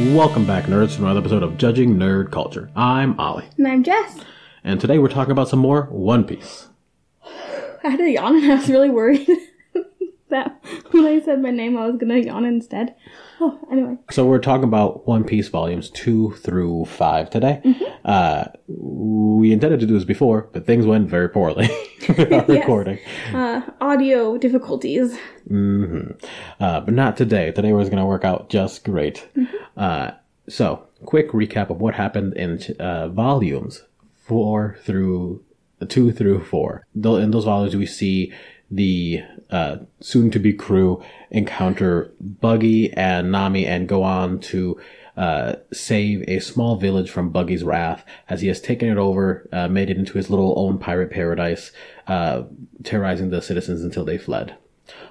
Welcome back, nerds, to another episode of Judging Nerd Culture. I'm Ollie, And I'm Jess. and today we're talking about some more One Piece. I had a yawn and I was really worried that when I said my name I was gonna yawn instead. Oh, anyway. So we're talking about One Piece volumes two through five today. Uh, we intended to do this before, but things went very poorly with our recording. Uh, audio difficulties. Mm-hmm. Uh, but not today. Today was going to work out just great. Uh, so, quick recap of what happened in uh, volumes four through two through four. In those volumes, we see the uh, soon-to-be crew encounter Buggy and Nami and go on to uh, save a small village from Buggy's wrath as he has taken it over, uh, made it into his little own pirate paradise, uh, terrorizing the citizens until they fled.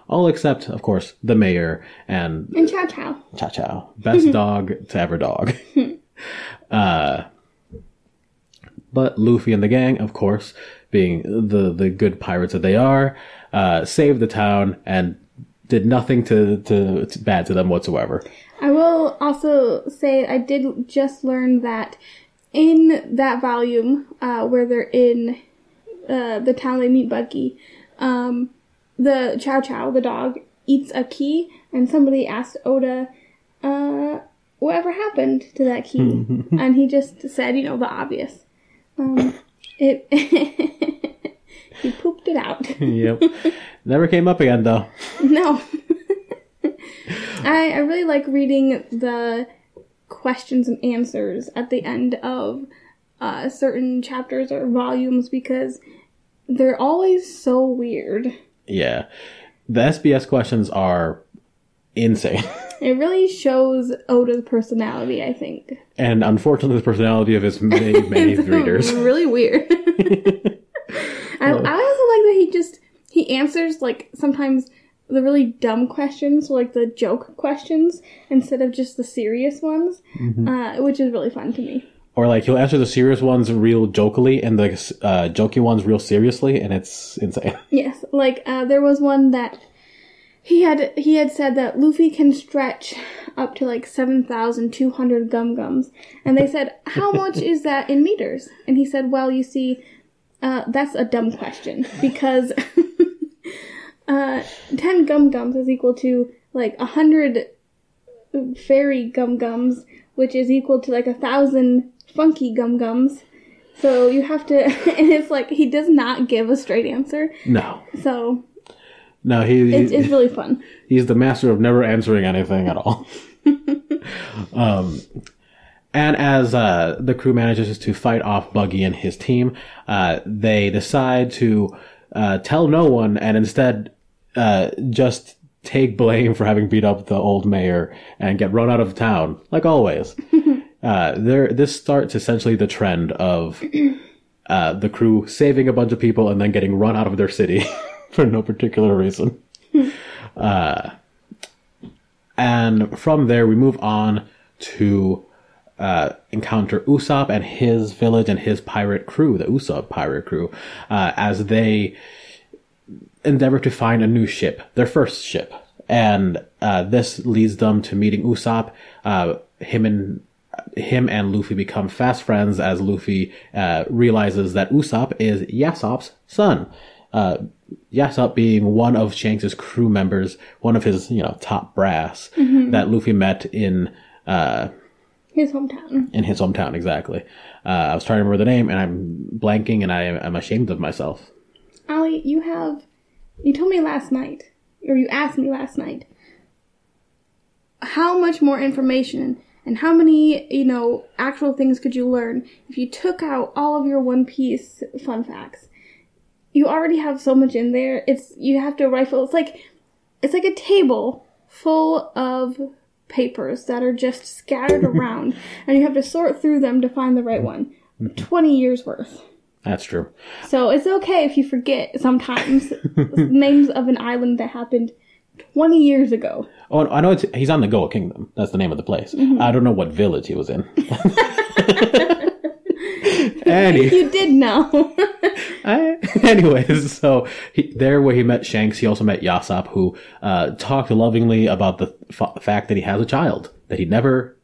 All except, of course, the mayor and And Chow Chow. Chow Chow. Best dog to ever dog. uh, but Luffy and the gang, of course, being the, the good pirates that they are, uh, saved the town and did nothing to, to, to bad to them whatsoever. I will also say I did just learn that in that volume, uh, where they're in uh, the town they meet Buggy, um, the Chow Chow, the dog, eats a key, and somebody asked Oda, uh, whatever happened to that key? and he just said, you know, the obvious. Um, it. he pooped it out. yep. Never came up again, though. No. I, I really like reading the questions and answers at the end of uh, certain chapters or volumes because they're always so weird. Yeah. The SBS questions are insane. It really shows Oda's personality, I think. and unfortunately, the personality of his many, many readers. really weird. I, I also like that he just he answers like sometimes the really dumb questions, like the joke questions, instead of just the serious ones, uh, which is really fun to me. Or like he'll answer the serious ones real jokily and the uh, jokey ones real seriously, and it's insane. Yes, like uh, there was one that he had he had said that Luffy can stretch up to like seven thousand two hundred gum gums, and they said how much is that in meters? And he said, well, you see, uh, that's a dumb question because uh, ten gum gums is equal to like a hundred fairy gum gums, which is equal to like a thousand funky gum gums. So you have to, and it's like he does not give a straight answer. No, So no, he, it's, it's really fun. he's the master of never answering anything at all. um, and as uh, the crew manages to fight off Buggy and his team, uh, they decide to uh, tell no one and instead uh, just take blame for having beat up the old mayor and get run out of town, like always. uh, there, this starts essentially the trend of uh, the crew saving a bunch of people and then getting run out of their city for no particular reason. Uh, and from there, we move on to uh, encounter Usopp and his village and his pirate crew, the Usopp pirate crew, uh, as they endeavor to find a new ship, their first ship. And uh, this leads them to meeting Usopp. Uh, him and him and Luffy become fast friends as Luffy uh, realizes that Usopp is Yasop's son. Uh, Yasop being one of Shanks' crew members, one of his you know top brass that Luffy met in uh, His hometown. in his hometown. Exactly. Uh, I was trying to remember the name, and I'm blanking, and I am ashamed of myself. Ollie, you have. You told me last night, or you asked me last night, how much more information and how many, you know, actual things could you learn if you took out all of your One Piece fun facts? You already have so much in there. It's you have to rifle. It's like it's like a table full of papers that are just scattered around, and you have to sort through them to find the right one. Mm-hmm. Twenty years worth. That's true. So it's okay if you forget sometimes names of an island that happened 20 years ago. Oh, I know it's, he's on the Goa Kingdom. That's the name of the place. Mm-hmm. I don't know what village he was in. Any, You did know. I, anyways, so he, there where he met Shanks, he also met Yasop, who uh, talked lovingly about the f- fact that he has a child that he never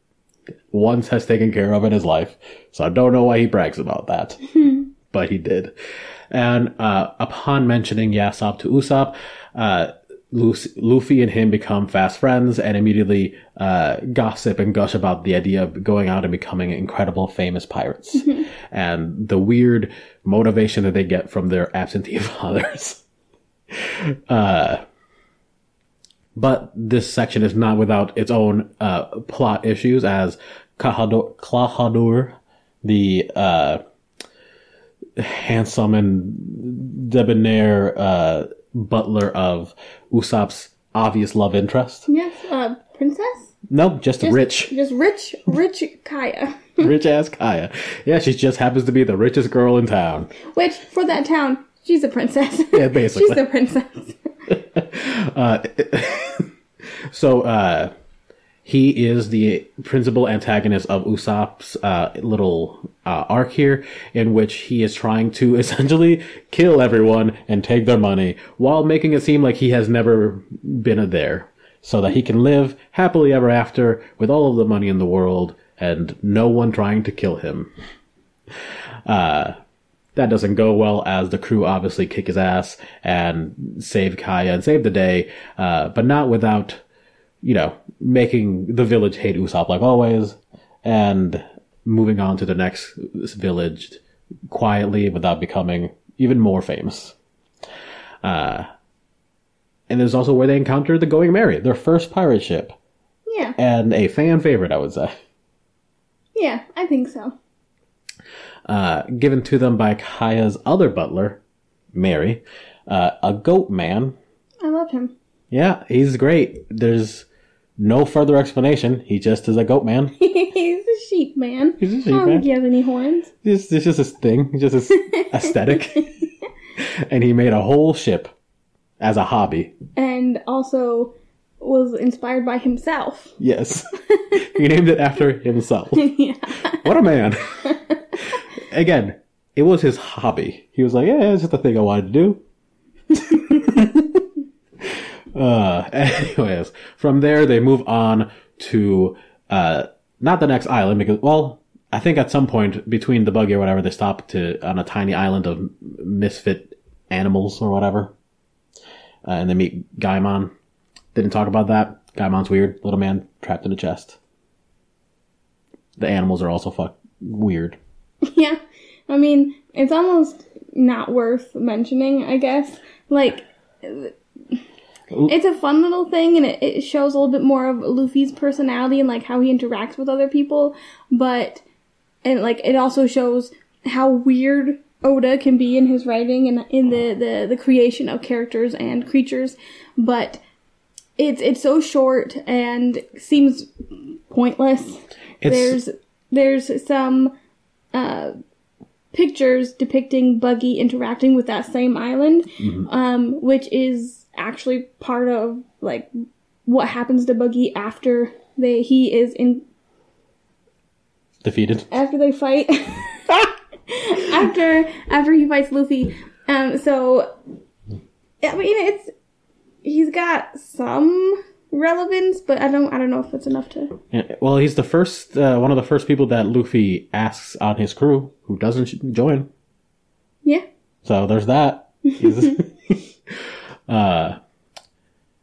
once has taken care of in his life. So I don't know why he brags about that, but he did. And uh, upon mentioning Yasop to Usopp, uh, Luffy and him become fast friends and immediately uh, gossip and gush about the idea of going out and becoming incredible, famous pirates, and the weird motivation that they get from their absentee fathers. uh, but this section is not without its own uh, plot issues, as Klahadore, the uh, handsome and debonair uh, butler of Usopp's obvious love interest. Yes, uh, princess? Nope, just, Just rich. Just rich, rich Kaya. rich ass Kaya. Yeah, she just happens to be the richest girl in town. Which, for that town, she's a princess. Yeah, basically. she's the princess. So, uh, he is the principal antagonist of Usopp's uh, little uh, arc here, in which he is trying to essentially kill everyone and take their money, while making it seem like he has never been there, so that he can live happily ever after with all of the money in the world and no one trying to kill him. Uh, that doesn't go well as the crew obviously kick his ass and save Kaya and save the day, uh, but not without, you know, making the village hate Usopp like always and moving on to the next village quietly without becoming even more famous. Uh, and there's also where they encounter the Going Merry, their first pirate ship, Yeah, and a fan favorite, I would say. yeah, I think so. uh, given to them by Kaya's other butler, Merry, uh, a goat man. I love him. Yeah, he's great. There's no further explanation. He just is a goat man. He's a sheep man. He's a sheep I don't man. think he has any horns. It's, it's just his thing. It's just his aesthetic. and he made a whole ship as a hobby. And also was inspired by himself. Yes. he named it after himself. yeah. What a man. Again, it was his hobby. He was like, yeah, it's just a thing I wanted to do. Uh, anyways, from there they move on to, uh, not the next island because, well, I think at some point between the buggy or whatever, they stop to, on a tiny island of misfit animals or whatever. Uh, and they meet Gaimon. Didn't talk about that. Gaimon's weird. Little man trapped in a chest. The animals are also fuck weird. Yeah. I mean, it's almost not worth mentioning, I guess. Like, it's a fun little thing, and it, it shows a little bit more of Luffy's personality and like how he interacts with other people. But, and like, it also shows how weird Oda can be in his writing and in the, the, the creation of characters and creatures. But it's it's so short and seems pointless. It's- there's there's some uh, pictures depicting Buggy interacting with that same island, um, which is actually part of like what happens to Buggy after they he is in Defeated. after they fight after after he fights Luffy. Um, so I mean it's he's got some relevance, but I don't I don't know if it's enough to. Yeah, Well, he's the first, uh, one of the first people that Luffy asks on his crew who doesn't join. Yeah. So there's that. Uh,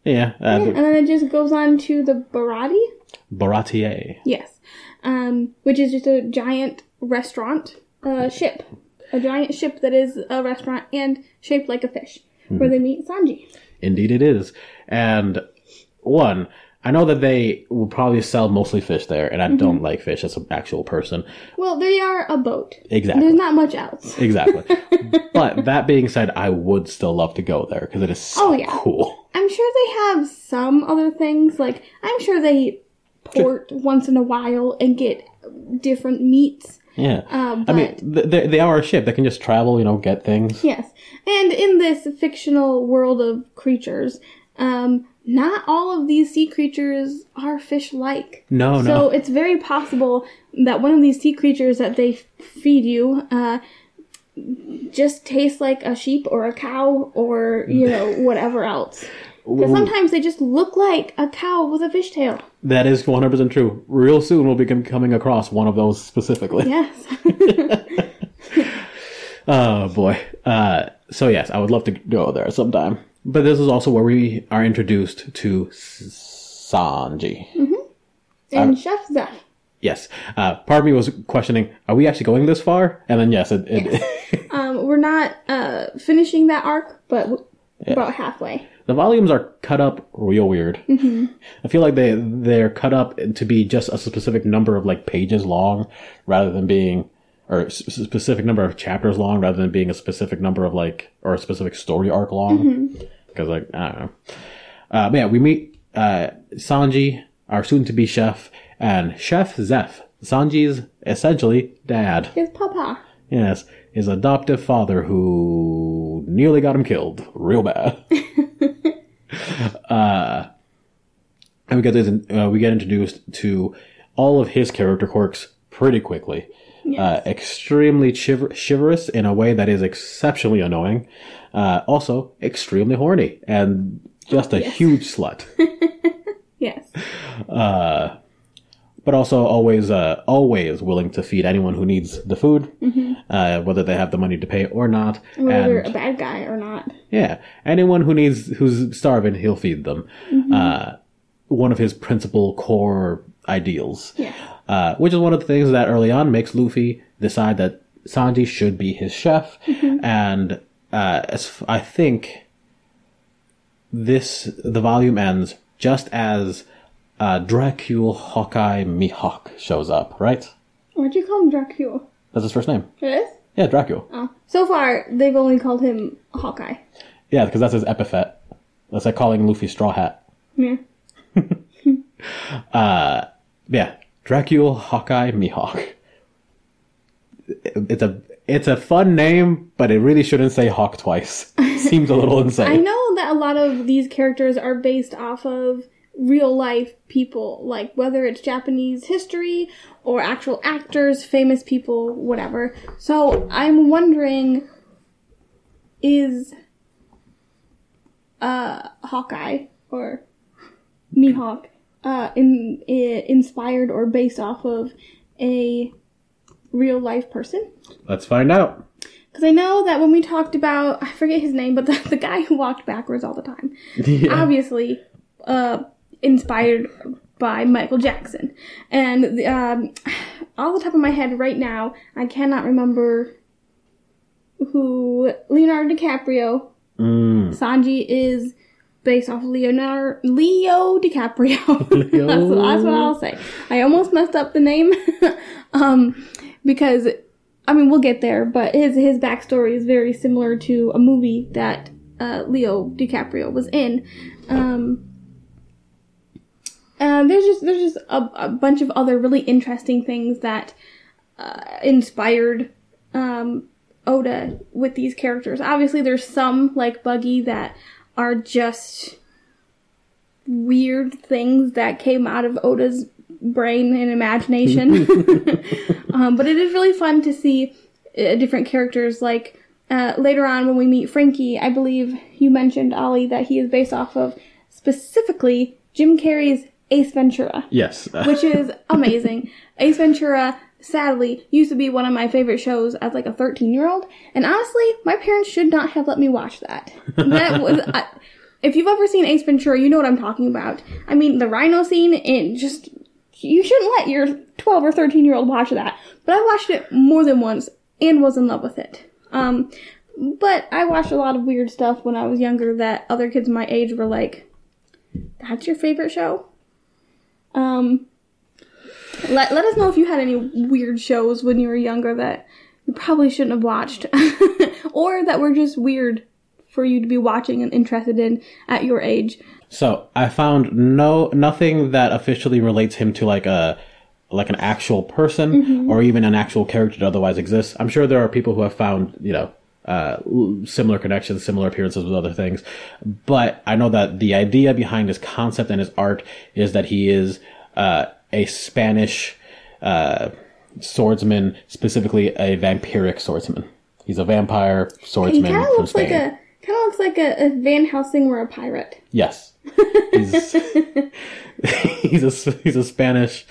yeah, uh, And then it just goes on to the Baratie. Baratier. Yes. Um, which is just a giant restaurant uh, ship. A giant ship that is a restaurant and shaped like a fish, where they meet Sanji. Indeed, it is. And one, I know that they will probably sell mostly fish there, and I don't like fish as an actual person. Well, they are a boat. Exactly. There's not much else. Exactly. but that being said, I would still love to go there because it is so Oh, yeah. cool. I'm sure they have some other things. Like, I'm sure they port once in a while and get different meats. Yeah. Uh, I mean, they, they are a ship. They can just travel, you know, get things. Yes. And in this fictional world of creatures, um, not all of these sea creatures are fish like. No, So no. So it's very possible that one of these sea creatures that they feed you uh, just tastes like a sheep or a cow or, you know, whatever else. Because sometimes they just look like a cow with a fishtail. That is 100% true. Real soon we'll be coming across one of those specifically. Yes. Oh boy. Uh, so yes, I would love to go there sometime. But this is also where we are introduced to Sanji. and Chef Zeff. Yes. Uh, part of me was questioning, are we actually going this far? And then yes, it, it Um, we're not uh, finishing that arc, but w- about halfway. the volumes are cut up real weird. I feel like they they're cut up to be just a specific number of like pages long, rather than being or specific number of chapters long, rather than being a specific number of like or a specific story arc long. Because like I don't know. Uh, but yeah, we meet uh, Sanji, our soon-to-be chef, and Chef Zeff, Sanji's essentially dad. His papa. Yes, his adoptive father who nearly got him killed real bad. uh, and we get this, uh, we get introduced to all of his character quirks pretty quickly. Uh, extremely chiver- chivalrous in a way that is exceptionally annoying. Uh, also, extremely horny and just a huge slut. Yes. Uh, but also always uh, always willing to feed anyone who needs the food, uh, whether they have the money to pay or not. Whether and a bad guy or not. yeah, anyone who needs who's starving, he'll feed them. Uh, one of his principal core ideals, Yeah. Uh, which is one of the things that early on makes Luffy decide that Sanji should be his chef, and uh, as f- I think this the volume ends just as uh, Dracule Hawkeye Mihawk shows up, right? Why'd you call him Dracula? That's his first name. It is? Yeah, Dracule. Oh. So far, they've only called him Hawkeye. Yeah, because that's his epithet. That's like calling Luffy Straw Hat. Yeah. Yeah, Dracule Hawkeye Mihawk. It's a it's a fun name, but it really shouldn't say Hawk twice. Seems a little insane. I know that a lot of these characters are based off of real life people, like whether it's Japanese history or actual actors, famous people, whatever. So I'm wondering is uh Hawkeye or Mihawk uh in, inspired or based off of a real life person? Let's find out. Because I know that when we talked about, I forget his name, but the, the guy who walked backwards all the time, Yeah. obviously uh, inspired by Michael Jackson. And um, off the top of my head right now, I cannot remember who Leonardo DiCaprio. Mm. Sanji is based off of Leonardo Leo DiCaprio. Leo. that's, that's what I'll say. I almost messed up the name, um, because I mean we'll get there, but his his backstory is very similar to a movie that uh, Leo DiCaprio was in. Um, and there's just there's just a, a bunch of other really interesting things that uh, inspired um, Oda with these characters. Obviously, there's some like Buggy that are just weird things that came out of Oda's brain and imagination. um, but it is really fun to see uh, different characters. Like uh, later on, when we meet Franky, I believe you mentioned Ollie that he is based off of specifically Jim Carrey's Ace Ventura Yes. which is amazing. Ace Ventura, sadly, used to be one of my favorite shows as like a 13 year old, and honestly, my parents should not have let me watch that. That was. I, if you've ever seen Ace Ventura, you know what I'm talking about. I mean, the rhino scene, it just. You shouldn't let your 12 or 13 year old watch that. But I watched it more than once and was in love with it. Um, but I watched a lot of weird stuff when I was younger that other kids my age were like, that's your favorite show? Um, let, let us know if you had any weird shows when you were younger that you probably shouldn't have watched, or that were just weird for you to be watching and interested in at your age. So I found no nothing that officially relates him to like a like an actual person or even an actual character that otherwise exists. I'm sure there are people who have found you know uh, similar connections, similar appearances with other things, but I know that the idea behind his concept and his art is that he is uh, a Spanish uh, swordsman, specifically a vampiric swordsman. He's a vampire He swordsman kind of from looks Spain. like a Kind of looks like a, a Van Helsing were a pirate. Yes, he's he's a he's a Spanish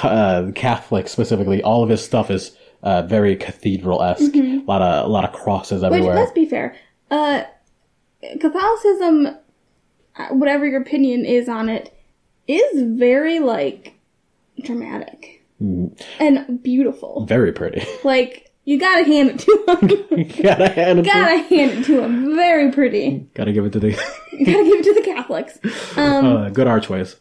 uh, Catholic specifically. All of his stuff is uh, very cathedral esque. A lot of a lot of crosses Which, everywhere. let's be fair, uh, Catholicism, uh, whatever your opinion is on it, is very like dramatic Mm. and beautiful. very pretty. Like you gotta hand it to him. gotta hand it to- gotta hand it to him. Very pretty. gotta give it to the gotta give it to the Catholics. Um, uh, good archways.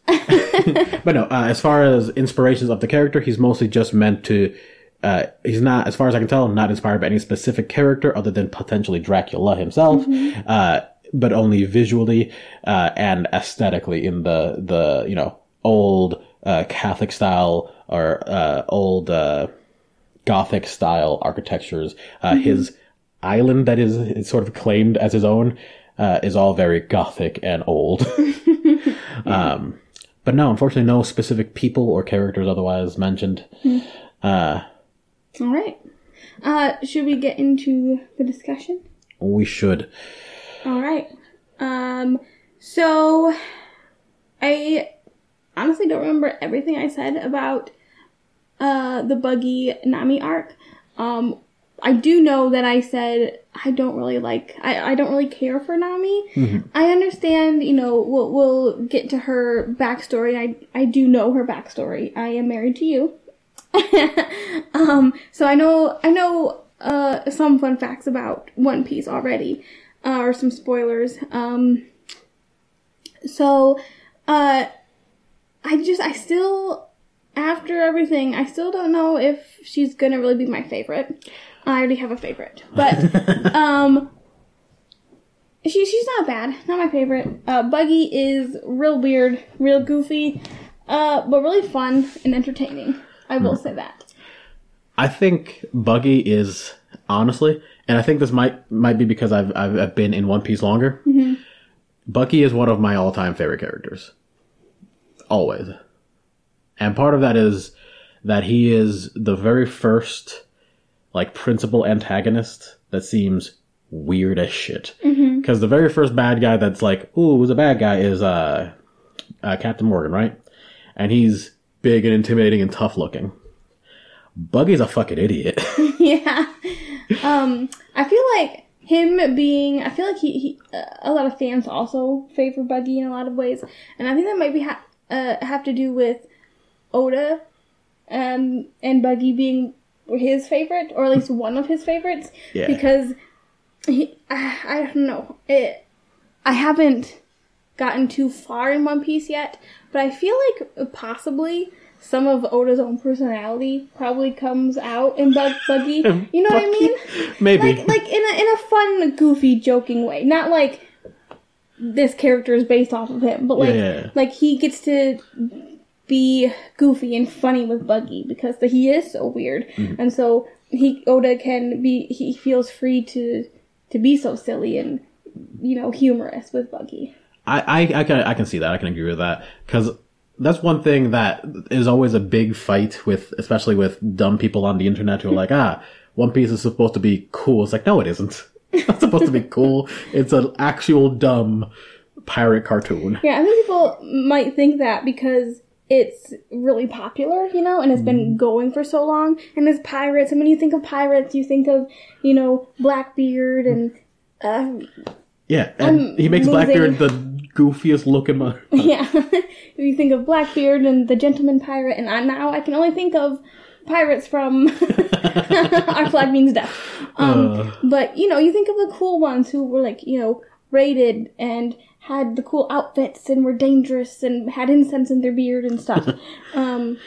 but no, uh, as far as inspirations of the character, he's mostly just meant to. Uh, he's not, as far as I can tell, not inspired by any specific character other than potentially Dracula himself, uh, but only visually uh, and aesthetically in the the you know old uh, Catholic style or uh, old uh, Gothic style architectures. Uh, His island that is, is sort of claimed as his own uh, is all very Gothic and old. um, but no, unfortunately, no specific people or characters otherwise mentioned. Uh, all right. Uh, should we get into the discussion? we should. All right. Um, so I honestly don't remember everything I said about uh the buggy Nami arc. Um, I do know that I said I don't really like I, I don't really care for Nami. I understand, you know, we'll we'll get to her backstory. I I do know her backstory. I am married to you. um, so I know I know uh some fun facts about One Piece already, uh, or some spoilers. Um, so uh, I just I still after everything I still don't know if she's gonna really be my favorite. I already have a favorite, but um. She, she's not bad. Not my favorite. Uh, Buggy is real weird, real goofy, uh, but really fun and entertaining. I will say that. I think Buggy is honestly, and I think this might might be because I've I've, I've been in One Piece longer. Buggy is one of my all time favorite characters, always, and part of that is that he is the very first like principal antagonist that seems weird as shit. Because the very first bad guy that's like, ooh, who's a bad guy is uh, uh Captain Morgan, right? And he's big and intimidating and tough looking. Buggy's a fucking idiot. yeah. Um, I feel like him being, I feel like he, he uh, a lot of fans also favor Buggy in a lot of ways, and I think that might be ha- uh, have to do with Oda, um, and Buggy being his favorite, or at least one of his favorites, Yeah. because he, I, I don't know, it, I haven't gotten too far in One Piece yet, but I feel like possibly some of Oda's own personality probably comes out in Bug Buggy. You know what I mean? Maybe. Like like in a in a fun, goofy, joking way. Not like this character is based off of him, but like Yeah. like he gets to be goofy and funny with Buggy because the, he is so weird, Mm-hmm. and so he Oda can be he feels free to to be so silly and you know humorous with Buggy. I, I, I can I can see that. I can agree with that because that's one thing that is always a big fight with, especially with dumb people on the internet who are like, ah, One Piece is supposed to be cool. It's like, no, it isn't. Not supposed to be cool. It's an actual dumb pirate cartoon. Yeah, I think people might think that because it's really popular, you know, and it's been going for so long. And there's pirates, and when you think of pirates, you think of, you know, Blackbeard and, uh, Yeah, and he makes Blackbeard the goofiest look looking. mo- yeah, you think of Blackbeard and the Gentleman Pirate, and I, now I can only think of pirates from Our Flag Means Death. Um, Uh. But you know, you think of the cool ones who were like, you know, raided and had the cool outfits and were dangerous and had incense in their beard and stuff. um,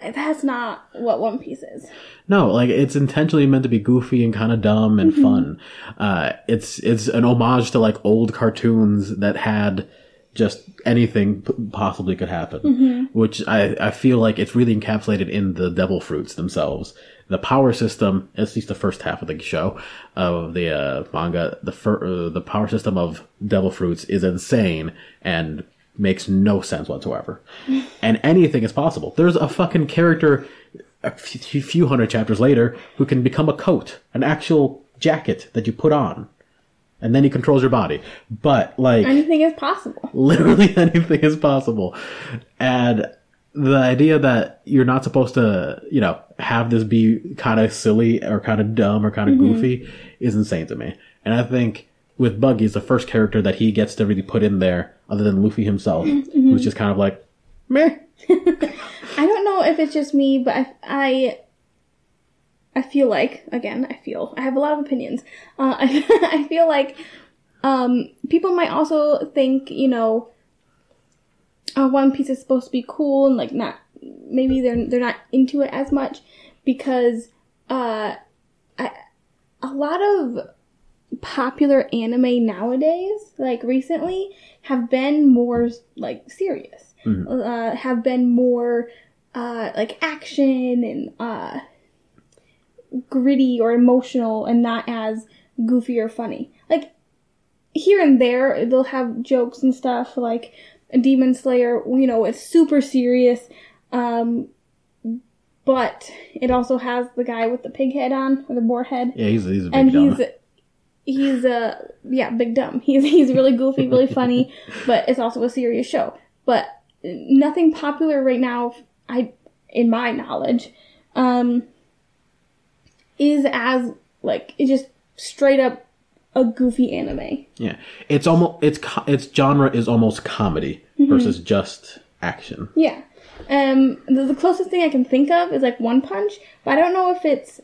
that's not what One Piece is. No, like it's intentionally meant to be goofy and kind of dumb and fun. Uh, it's it's an homage to like old cartoons that had just anything p- possibly could happen, which I I feel like it's really encapsulated in the Devil Fruits themselves. The power system, at least the first half of the show of the uh, manga, the fir- uh, the power system of Devil Fruits is insane and makes no sense whatsoever. and anything is possible. There's a fucking character a few hundred chapters later who can become a coat, an actual jacket that you put on. And then he controls your body. But like Anything is possible. literally anything is possible. And the idea that you're not supposed to, you know, have this be kind of silly or kind of dumb or kind of mm-hmm. goofy is insane to me. And I think with Buggy, it's the first character that he gets to really put in there, other than Luffy himself, mm-hmm. who's just kind of like, meh. I don't know if it's just me, but I, I, I feel like again, I feel I have a lot of opinions. Uh, I, I feel like um, people might also think, you know, uh, One Piece is supposed to be cool and like not maybe they're they're not into it as much because uh, I, a lot of popular anime nowadays, like recently, have been more like serious. Uh, have been more uh, like action and uh, gritty or emotional, and not as goofy or funny. Like here and there, they'll have jokes and stuff. Like Demon Slayer, you know, it's super serious. Um, but it also has the guy with the pig head on, or the boar head Yeah, he's, he's a big and dumb. he's he's uh yeah big dumb he's he's really goofy really funny but it's also a serious show but nothing popular right now i in my knowledge um is as like it's just straight up a goofy anime Yeah, it's almost its its genre is almost comedy versus just action. yeah um the, the closest thing i can think of is like one punch but i don't know if it's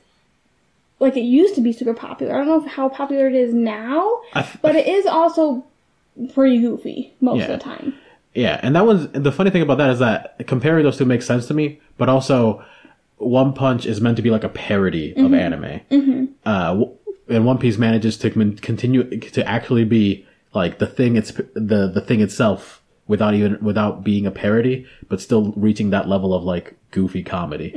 like it used to be super popular i don't know if, how popular it is now f- But it is also pretty goofy most Yeah. of the time. Yeah, and that was the funny thing about that is that comparing those two makes sense to me, but also One Punch is meant to be like a parody of anime. Mm-hmm. Uh, and One Piece manages to con- continue to actually be like the thing it's the the thing itself without even without being a parody, but still reaching that level of like goofy comedy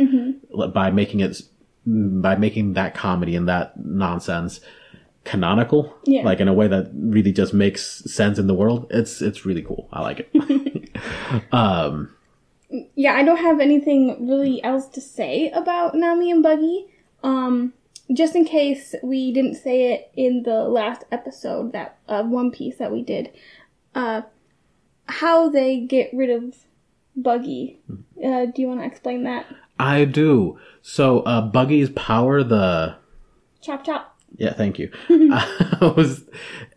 L- by making it by making that comedy and that nonsense canonical Yeah. like in a way that really just makes sense in the world it's it's really cool i like it um Yeah, I don't have anything really else to say about Nami and Buggy. Um, just in case we didn't say it in the last episode that of One Piece that we did, uh, how they get rid of Buggy. Uh, do you want to explain that? i do so uh buggy's power the Chop chop. yeah thank you uh, was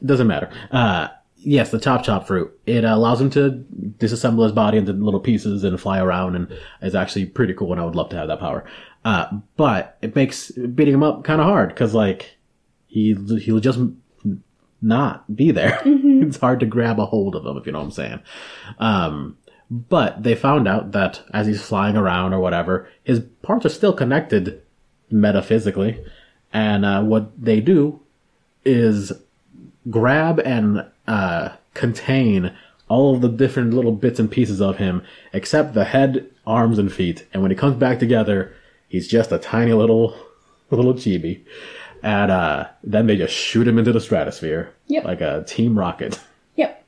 doesn't matter uh yes the chop chop fruit it allows him to disassemble his body into little pieces and fly around and is actually pretty cool and i would love to have that power uh but it makes beating him up kind of hard because like he he'll just not be there. it's hard to grab a hold of him, if you know what I'm saying. Um, but they found out that as he's flying around or whatever, his parts are still connected metaphysically. And uh, what they do is grab and uh, contain all of the different little bits and pieces of him, except the head, arms, and feet. And when he comes back together, he's just a tiny little, little chibi. And uh, then they just shoot him into the stratosphere Yep. like a team rocket. Yep.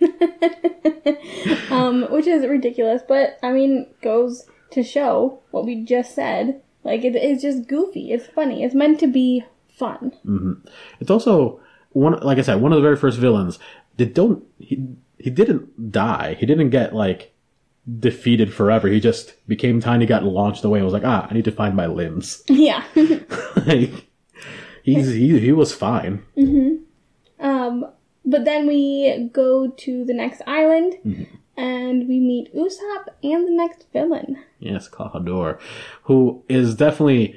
um, which is ridiculous, but I mean, goes to show what we just said. Like it is just goofy. It's funny. It's meant to be fun. Mm-hmm. It's also one, like I said, one of the very first villains. They don't. He he didn't die. He didn't get like defeated forever. He just became tiny, got launched away. and was like, ah, I need to find my limbs. yeah. like he's he he was fine. Mhm. um, but then we go to the next island, and we meet Usopp and the next villain. Yes, Klahadore, who is definitely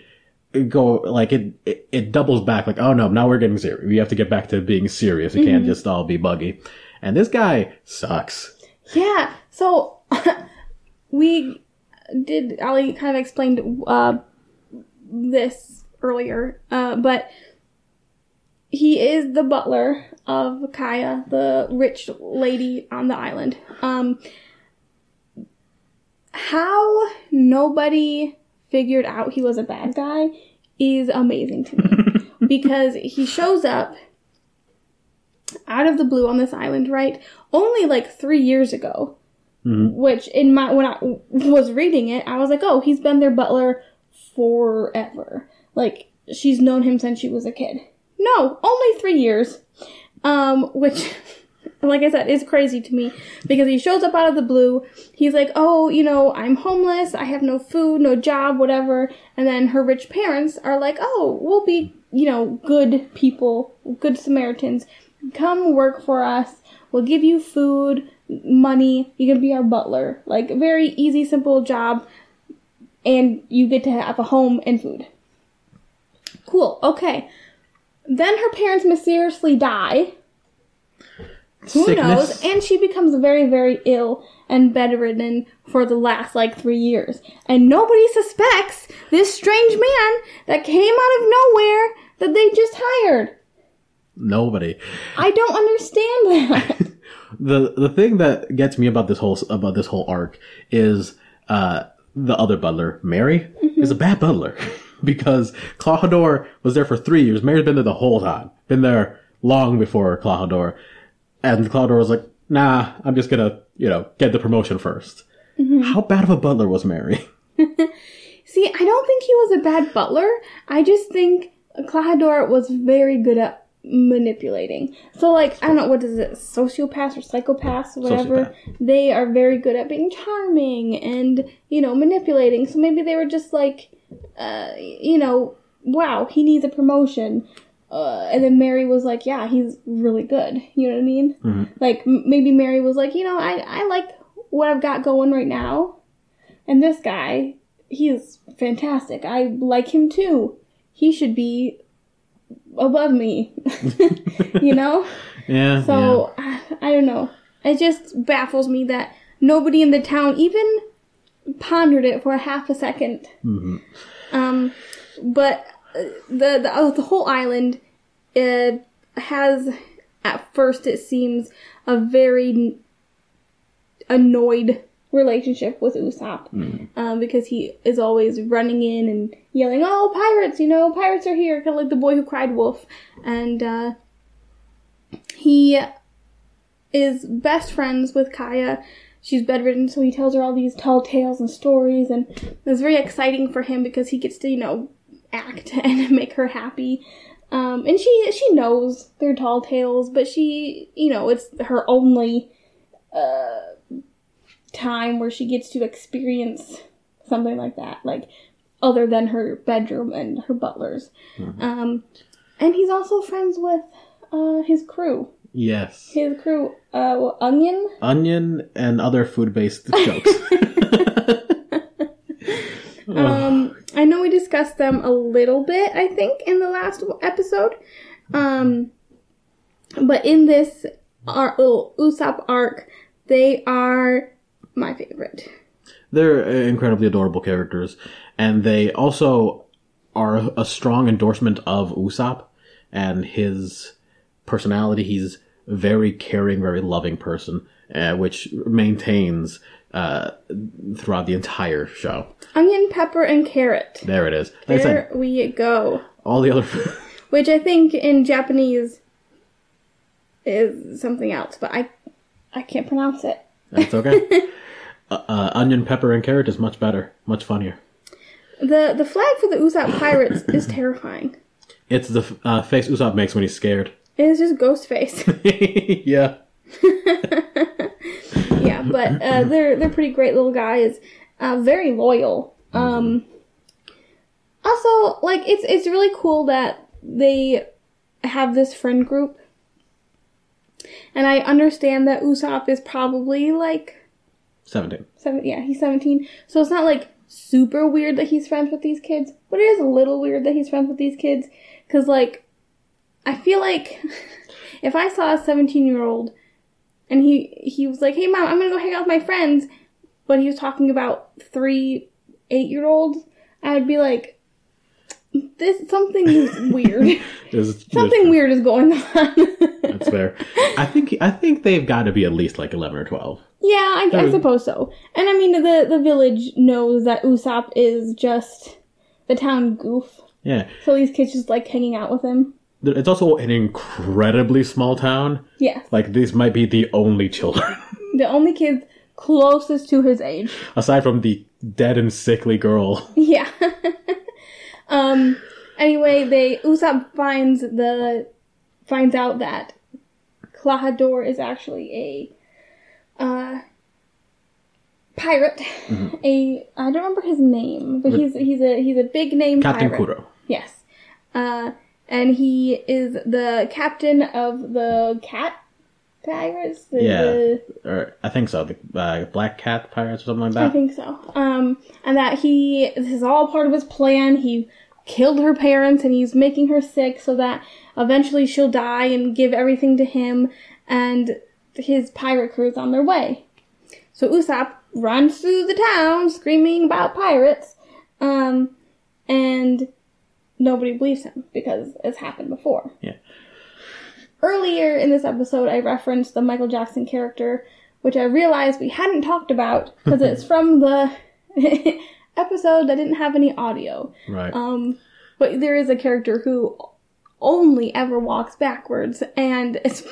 go like it, it. It doubles back. Like, oh no, now we're getting serious. We have to get back to being serious. It can't just all be buggy. And this guy sucks. Yeah. So we did. Ollie kind of explained uh, this earlier, uh, but he is the butler of Kaya, the rich lady on the island. Um, how nobody figured out he was a bad guy is amazing to me because he shows up out of the blue on this island, right? Only like three years ago. Which in my when I was reading it, I was like, oh, he's been their butler forever. Like she's known him since she was a kid. No, only three years. um, which, like I said, it's crazy to me because he shows up out of the blue. He's like, "Oh, you know, I'm homeless. I have no food, no job, whatever." And then her rich parents are like, "Oh, we'll be, you know, good people, good Samaritans. Come work for us. We'll give you food, money. You can be our butler. Like very easy, simple job." And you get to have a home and food. Cool. Okay. Then her parents mysteriously die. Who Sickness. knows? And she becomes very, very ill and bedridden for the last like three years. And nobody suspects this strange man that came out of nowhere that they just hired. Nobody. I don't understand that. the the thing that gets me about this whole about this whole arc is uh the other butler, Merry, is a bad butler because Klahadore was there for three years. Merry's been there the whole time, been there long before Klahadore, and Klahadore was like, "Nah, I'm just gonna you know get the promotion 1st How bad of a butler was Merry? See, I don't think he was a bad butler. I just think Klahadore was very good at manipulating. So, like, I don't know, what is it, sociopaths or psychopaths, whatever. Sociopath. They are very good at being charming and, you know, manipulating. So maybe they were just like, uh, you know, wow, he needs a promotion. Uh, and then Merry was like, yeah, he's really good. You know what I mean? Like, m- maybe Merry was like, you know, I, I like what I've got going right now. And this guy, he's fantastic. I like him too. He should be above me. you know? Yeah. So, I, I don't know. It just baffles me that nobody in the town even pondered it for a half a 2nd Mhm. Um, but the the, oh, the whole island uh, has, at first, it seems a very annoyed relationship with Usopp um, because he is always running in and yelling, "Oh, pirates! You know, pirates are here!" Kind of like the boy who cried wolf, and uh, he is best friends with Kaya. She's bedridden, so he tells her all these tall tales and stories, and it's very exciting for him because he gets to, you know, act and make her happy. Um, and she she knows they're tall tales, but she, you know, it's her only uh, time where she gets to experience something like that, like other than her bedroom and her butlers. Um, and he's also friends with uh, his crew. Yes. His crew, uh, well, Onion. Onion and other food based jokes. Um, I know we discussed them a little bit, I think, in the last episode. Um, but in this ar- Usopp arc, they are my favorite. They're uh, incredibly adorable characters, and they also are a strong endorsement of Usopp and his personality. He's a very caring, very loving person, uh, which maintains uh, throughout the entire show. Onion, pepper, and carrot. There it is. Like I said, There we go. all the other. Which I think in Japanese is something else, but I I can't pronounce it. That's okay. uh, uh, onion, pepper, and carrot is much better, much funnier. The the flag for the Usopp pirates is terrifying. It's the uh, face Usopp makes when he's scared. It is just ghost face. yeah. yeah, but uh, they're they're pretty great little guys. Uh, very loyal. Um, also, like it's it's really cool that they have this friend group, and I understand that Usopp is probably like 17. seven. Yeah, he's seventeen, so it's not like super weird that he's friends with these kids, but it is a little weird that he's friends with these kids because like I feel like if I saw a seventeen year old and he he was like, "Hey, mom, I'm gonna go hang out with my friends," but he was talking about three eight year olds, I would be like, "This something is weird. Is- something weird is going on." That's fair. I think I think they've got to be at least like 11 or 12. yeah, I, I suppose so. And I mean, the the village knows that Usopp is just the town goof, Yeah. so these kids just like hanging out with him. It's also an incredibly small town. Yeah, Like these might be the only children the only kids closest to his age. aside from the dead and sickly girl. Yeah. um. Anyway, they Usopp finds the finds out that Klahadore is actually a uh, pirate. A I don't remember his name, but he's he's a he's a big name Captain pirate. Kuro. Yes. Uh, and he is the captain of the cat pirates. Yeah. the- Or I think so. The uh, Black Cat Pirates or something like that. I think so. Um, and that he this is all part of his plan. He killed her parents, and he's making her sick so that eventually she'll die and give everything to him. And his pirate crew is on their way. So Usopp runs through the town screaming about pirates, um, and nobody believes him because it's happened before. Yeah. Earlier in this episode, I referenced the Michael Jackson character, which I realized we hadn't talked about because it's from the episode that didn't have any audio. Right. Um, but there is a character who only ever walks backwards, and it's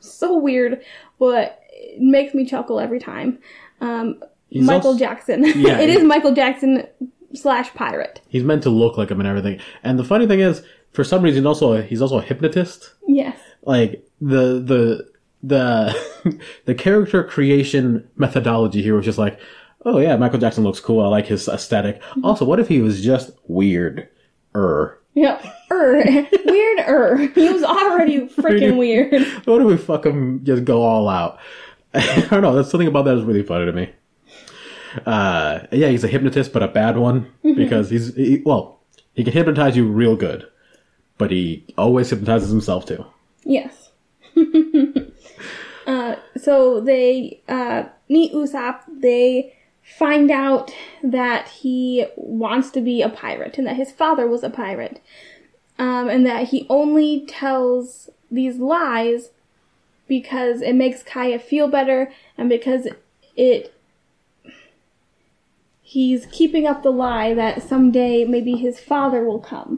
so weird, but it makes me chuckle every time. Um, He's Michael also- Jackson. Yeah, it he- is Michael Jackson slash pirate. He's meant to look like him and everything. And the funny thing is, for some reason, also he's also a hypnotist. Yes. Like the the the the character creation methodology here was just like, oh yeah, Michael Jackson looks cool. I like his aesthetic. Also, what if he was just weird? Er. Yeah, Er. weird er. He was already freaking weird. What if we fuck him just go all out? I don't know. That's something about that is really funny to me. Uh, yeah, he's a hypnotist, but a bad one because he's he, well, he can hypnotize you real good, but he always hypnotizes himself too. Yes. uh, so they uh, meet Usopp. They find out that he wants to be a pirate and that his father was a pirate, um, and that he only tells these lies because it makes Kaya feel better and because it he's keeping up the lie that someday maybe his father will come.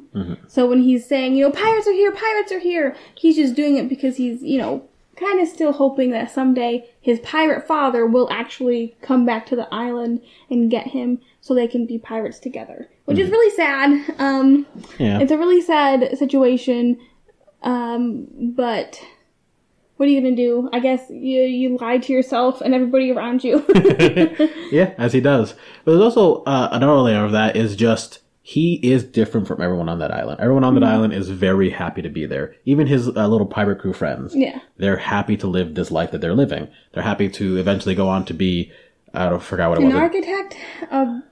So when he's saying, you know, pirates are here, pirates are here, he's just doing it because he's, you know, kind of still hoping that someday his pirate father will actually come back to the island and get him so they can be pirates together. Which is really sad. Um, Yeah, it's a really sad situation. Um, but what are you gonna do? I guess you you lied to yourself and everybody around you. yeah, as he does. But there's also uh, another layer of that is just he is different from everyone on that island. Everyone on that island is very happy to be there. Even his uh, little pirate crew friends. yeah. They're happy to live this life that they're living. They're happy to eventually go on to be. I don't forgot what it An was. architect, a,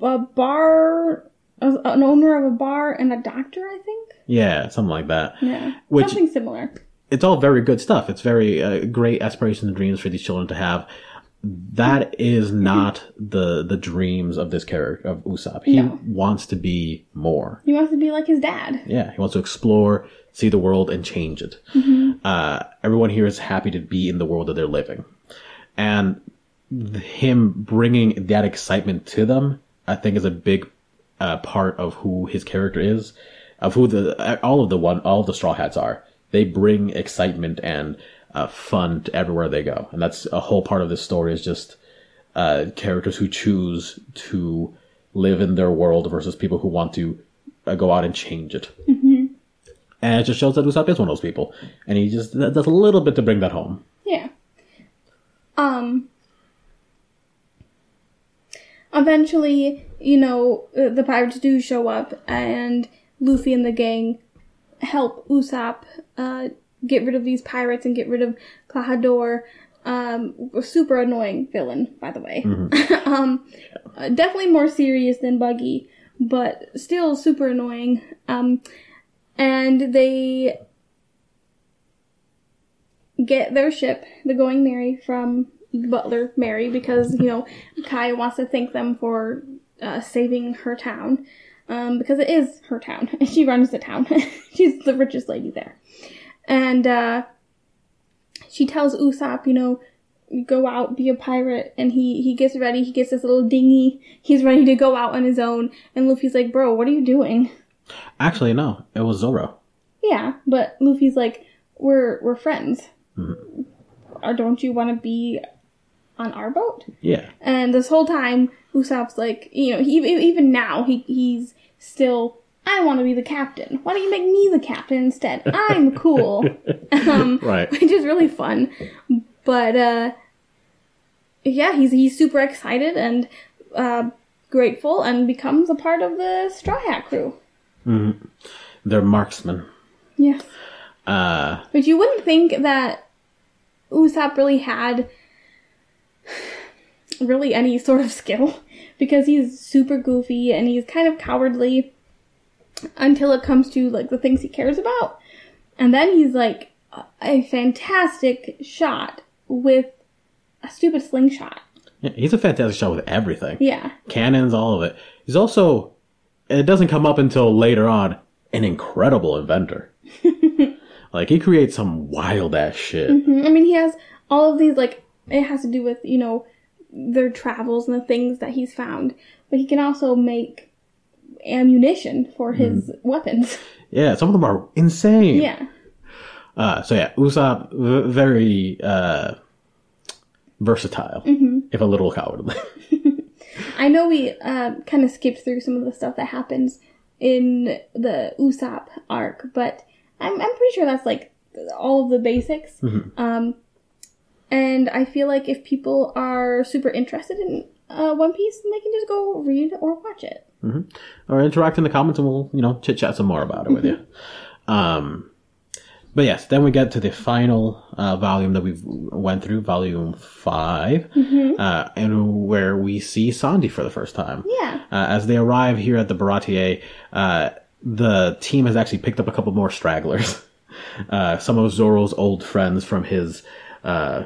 a bar, an owner of a bar, and a doctor. I think. Yeah, something like that. Yeah. Which- Something similar. It's all very good stuff. It's very uh, great aspirations and dreams for these children to have. That is not the the dreams of this character of Usopp. He No. wants to be more. He wants to be like his dad. Yeah, he wants to explore, see the world, and change it. Uh, everyone here is happy to be in the world that they're living, and him bringing that excitement to them, I think, is a big uh, part of who his character is, of who the all of the one all of the Straw Hats are. They bring excitement and uh, fun to everywhere they go, and that's a whole part of this story. Is just uh, characters who choose to live in their world versus people who want to uh, go out and change it. And it just shows that Usopp is one of those people, and he just does a little bit to bring that home. Yeah. Um. Eventually, you know, the pirates do show up, and Luffy and the gang help Usopp uh, get rid of these pirates and get rid of Klahadore. Um, super annoying villain, by the way. um, uh, definitely more serious than Buggy, but still super annoying. Um, and they get their ship, the Going Merry, from Butler Merry because you know Kai wants to thank them for uh, saving her town um, because it is her town and she runs the town. She's the richest lady there, and uh, she tells Usopp, you know, go out, be a pirate, and he he gets ready. He gets this little dinghy. He's ready to go out on his own, and Luffy's like, "Bro, what are you doing?" Actually, no, it was Zoro. Yeah, but Luffy's like, "We're we're friends. Or don't you want to be on our boat?" Yeah, And this whole time, Usopp's like, you know, he, even now he he's still. I want to be the captain. Why don't you make me the captain instead? I'm cool. um, Right. which is really fun. But uh, yeah, he's he's super excited and uh, grateful, and becomes a part of the Straw Hat crew. They're marksmen. Yes, Uh, but you wouldn't think that Usopp really had really any sort of skill because he's super goofy and he's kind of cowardly until it comes to like the things he cares about. And then he's like a fantastic shot with a stupid slingshot. yeah, he's a fantastic shot with everything. Yeah. Cannons, all of it. He's also, it doesn't come up until later on, an incredible inventor. like, he creates some wild ass shit. Mm-hmm. I mean, he has all of these, like, it has to do with, you know, their travels and the things that he's found. But he can also make ammunition for his weapons. Yeah, some of them are insane. Yeah. Uh, so yeah, Usopp, v- very, uh, versatile, if a little cowardly. I know we uh, kind of skipped through some of the stuff that happens in the Usopp arc, but I'm, I'm pretty sure that's like all of the basics. Um, and I feel like if people are super interested in uh, One Piece, then they can just go read or watch it. or interact in the comments and we'll, you know, chit chat some more about it with you. Um, but yes, then we get to the final uh, volume that we went through, volume 5 uh, and where we see Sanji for the first time. Yeah. Uh, as they arrive here at the Baratie, uh, the team has actually picked up a couple more stragglers. Uh, some of Zoro's old friends from his, uh,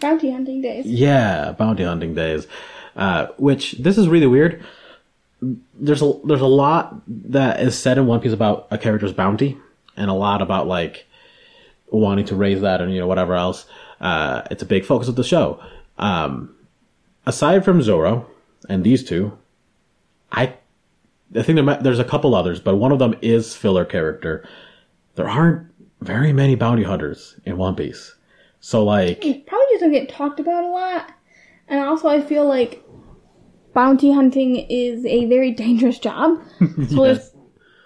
Bounty hunting days. yeah, bounty hunting days. Uh, which this is really weird. There's a there's a lot that is said in One Piece about a character's bounty, and a lot about like wanting to raise that and you know whatever else. Uh, it's a big focus of the show. Um, aside from Zoro and these two, I I think there might, there's a couple others, but one of them is filler character. There aren't very many bounty hunters in One Piece, so like. Probably just don't get talked about a lot. And also, I feel like bounty hunting is a very dangerous job. So it's,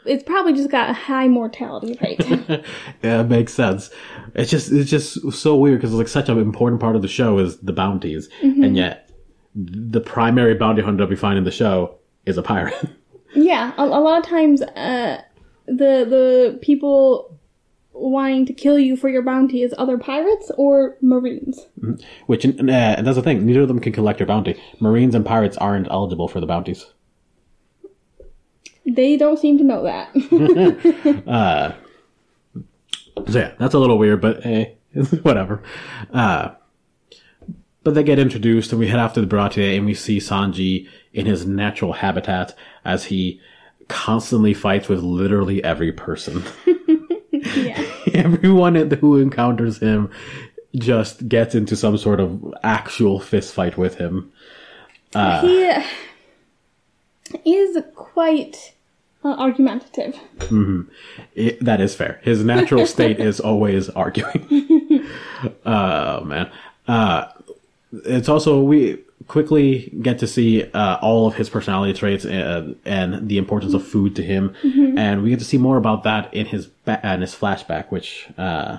it's probably just got a high mortality rate. yeah, it makes sense. It's just it's just so weird because like such an important part of the show is the bounties, and yet the primary bounty hunter we find in the show is a pirate. Yeah, a, a lot of times, uh, the the people wanting to kill you for your bounty is other pirates or marines. Which uh, and that's the thing, neither of them can collect your bounty. Marines and pirates aren't eligible for the bounties. They don't seem to know that. So yeah, that's a little weird, but hey, whatever. Uh, but they get introduced, and we head off to the Baratie, and we see Sanji in his natural habitat as he constantly fights with literally every person. yeah, Everyone who encounters him just gets into some sort of actual fist fight with him. he is quite uh, argumentative. It, that is fair. His natural state is always arguing. oh man. Uh, it's also we quickly get to see uh, all of his personality traits and, and the importance of food to him, and we get to see more about that in his ba- in his flashback. Which uh,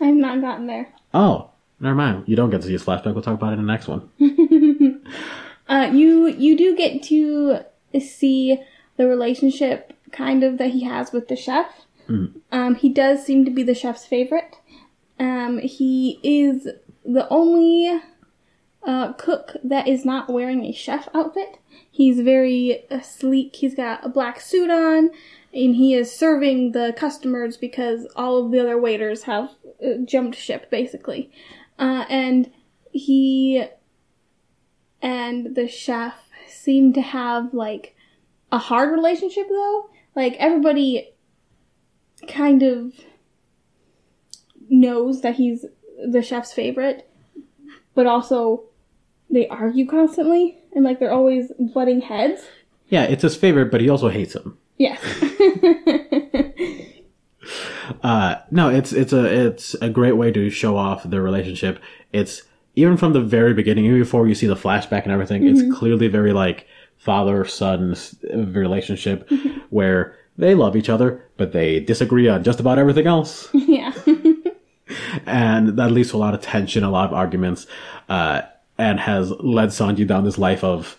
I have not gotten there. oh, never mind. You don't get to see his flashback. We'll talk about it in the next one. Uh, you you do get to see the relationship kind of that he has with the chef. Um, he does seem to be the chef's favorite. Um, he is the only uh, cook that is not wearing a chef outfit. He's very uh, sleek. He's got a black suit on, and he is serving the customers because all of the other waiters have uh, jumped ship, basically. Uh, and he and the chef seem to have like a hard relationship though. Like everybody kind of knows that he's the chef's favorite, but also they argue constantly and like they're always butting heads. Yeah, it's his favorite, but he also hates him. Yes. Uh, no, it's it's a it's a great way to show off their relationship. It's even from the very beginning, even before you see the flashback and everything, it's clearly very like father son relationship, where they love each other, but they disagree on just about everything else. yeah. and that leads to a lot of tension, a lot of arguments, uh, and has led Sanji down this life of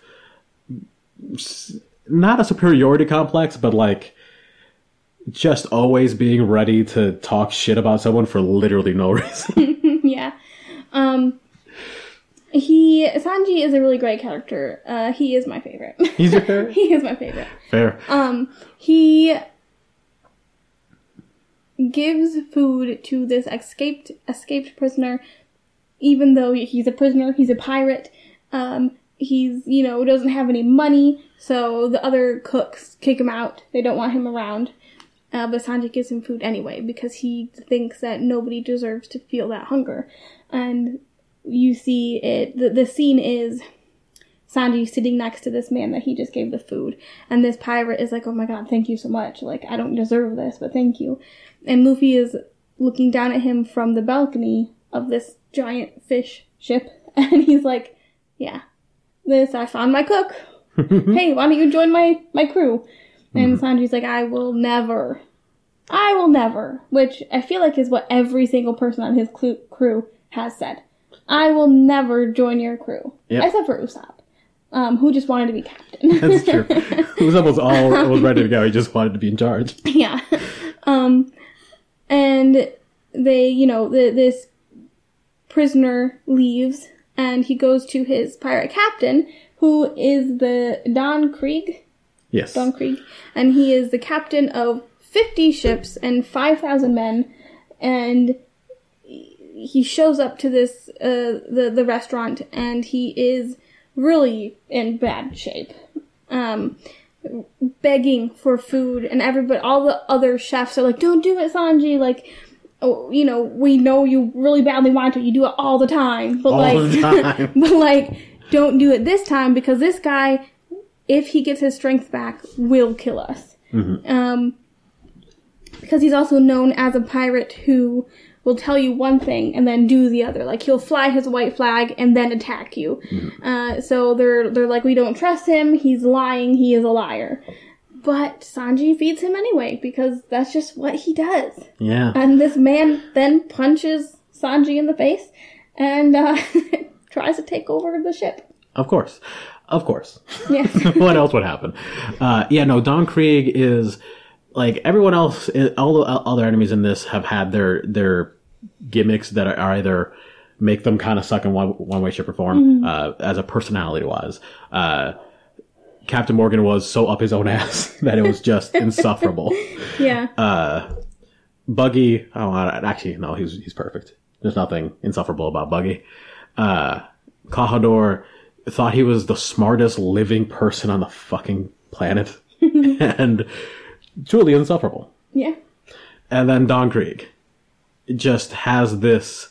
not a superiority complex, but like just always being ready to talk shit about someone for literally no reason. yeah. Um he Sanji is a really great character. Uh he is my favorite. He's your favorite? he is my favorite. Fair. Um he gives food to this escaped escaped prisoner even though he's a prisoner, he's a pirate. Um he's, you know, doesn't have any money, so the other cooks kick him out. They don't want him around. Uh, but Sanji gives him food anyway because he thinks that nobody deserves to feel that hunger. And you see it, the, the scene is Sanji sitting next to this man that he just gave the food. And this pirate is like, oh my god, thank you so much. Like, I don't deserve this, but thank you. And Luffy is looking down at him from the balcony of this giant fish ship. And he's like, yeah, this, I found my cook. hey, why don't you join my, my crew? And Sanji's like, I will never. I will never. Which I feel like is what every single person on his clu- crew has said. I will never join your crew. Yep. Except for Usopp, um, who just wanted to be captain. That's true. Usopp was all was ready to go. He just wanted to be in charge. yeah. Um, and they, you know, the, this prisoner leaves and he goes to his pirate captain, who is the Don Krieg. Yes. Don Krieg, and he is the captain of 50 ships and 5,000 men, and he shows up to this uh, the the restaurant, and he is really in bad shape, um, begging for food, and everybody, all the other chefs are like, "Don't do it, Sanji!" Like. Oh, you know, we know you really badly want to. You do it all the time, but All like, the time. but like, don't do it this time because this guy if he gets his strength back, will kill us. Um, because he's also known as a pirate who will tell you one thing and then do the other. Like he'll fly his white flag and then attack you. Uh, so they're they're like, we don't trust him. He's lying. He is a liar. But Sanji feeds him anyway because that's just what he does. Yeah. And this man then punches Sanji in the face and uh, tries to take over the ship. Of course. Of course. Yes. what else would happen? Uh, yeah, no, Don Krieg is like everyone else. All the other enemies in this have had their their gimmicks that are either make them kind of suck in one one way, shape, or form uh, as a personality wise. Uh, Captain Morgan was so up his own ass that it was just insufferable. yeah. Buggy, oh, actually, no, he's he's perfect. There's nothing insufferable about Buggy. Uh, Klahadore thought he was the smartest living person on the fucking planet, and truly insufferable. yeah. And then Don Krieg just has this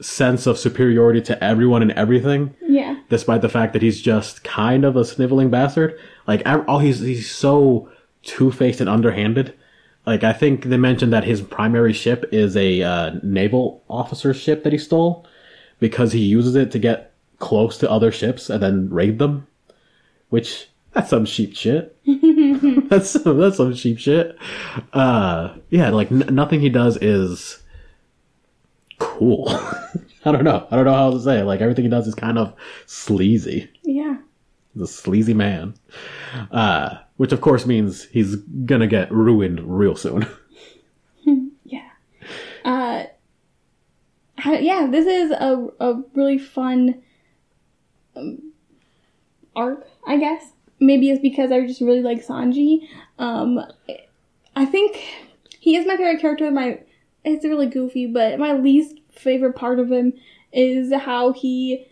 sense of superiority to everyone and everything, Yeah. Despite the fact that he's just kind of a sniveling bastard. Like, oh, he's he's so two faced and underhanded. Like, I think they mentioned that his primary ship is a uh, naval officer ship that he stole because he uses it to get close to other ships and then raid them. Which that's some sheep shit. that's that's some sheep shit. Uh, yeah, like n- nothing he does is cool. I don't know. I don't know how to say it. Like everything he does is kind of sleazy. Yeah. He's a sleazy man. Uh, which of course means he's gonna get ruined real soon. Yeah. Uh, how- yeah, this is a, a really fun um, arc, I guess. Maybe it's because I just really like Sanji. Um, I think he is my favorite character. My it's really goofy, but my least favorite part of him is how he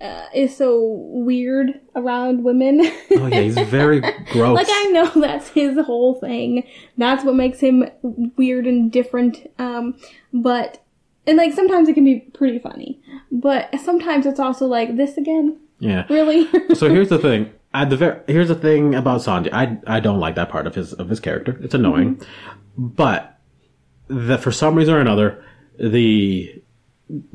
uh, is so weird around women. oh yeah, he's very gross. Like I know that's his whole thing. That's what makes him weird and different. Um, but and like sometimes it can be pretty funny, but sometimes it's also like this again. yeah. Really? so here's the thing. At the ver- here's the thing about Sanji. I I don't like that part of his of his character. It's annoying, but that for some reason or another, the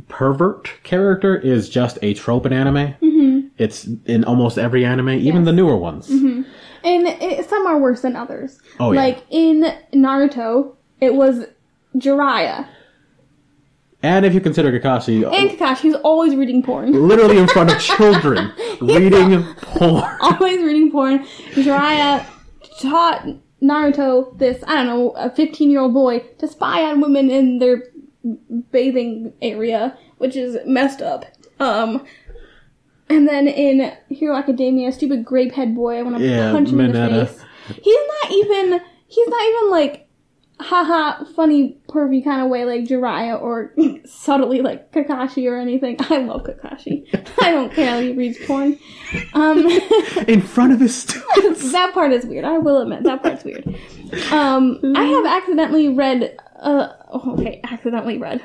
pervert character is just a trope in anime. Mm-hmm. It's in almost every anime, even the newer ones. Mm-hmm. and it, some are worse than others. Oh, yeah. Like in Naruto, it was Jiraiya. And if you consider Kakashi uh, And Kakashi's always reading porn. literally in front of children reading porn. always reading porn. Jiraiya taught Naruto, this, I don't know, a 15 year old boy, to spy on women in their bathing area, which is messed up. Um, and then in Hero Academia, stupid grape head boy, I want to Yeah, punch him in the face. He's not even, he's not even like, haha, funny, pervy kind of way like Jiraiya or subtly like Kakashi or anything. I love Kakashi. I don't care that he reads porn. Um, In front of his students. that part is weird. I will admit that part's weird. Um, I have accidentally read. Uh, oh, okay, accidentally read.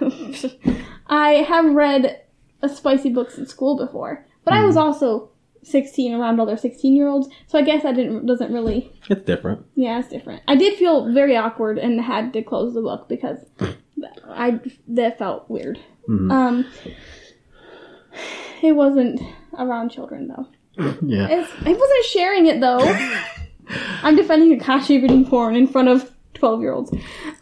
I have read a spicy books in school before, but I was also sixteen around other sixteen year olds, so I guess that didn't doesn't really. It's different. Yeah, it's different. I did feel very awkward and had to close the book because I that felt weird. Um, it wasn't around children though. Yeah. It's, I wasn't sharing it though. I'm defending Kakashi reading porn in front of 12 year olds.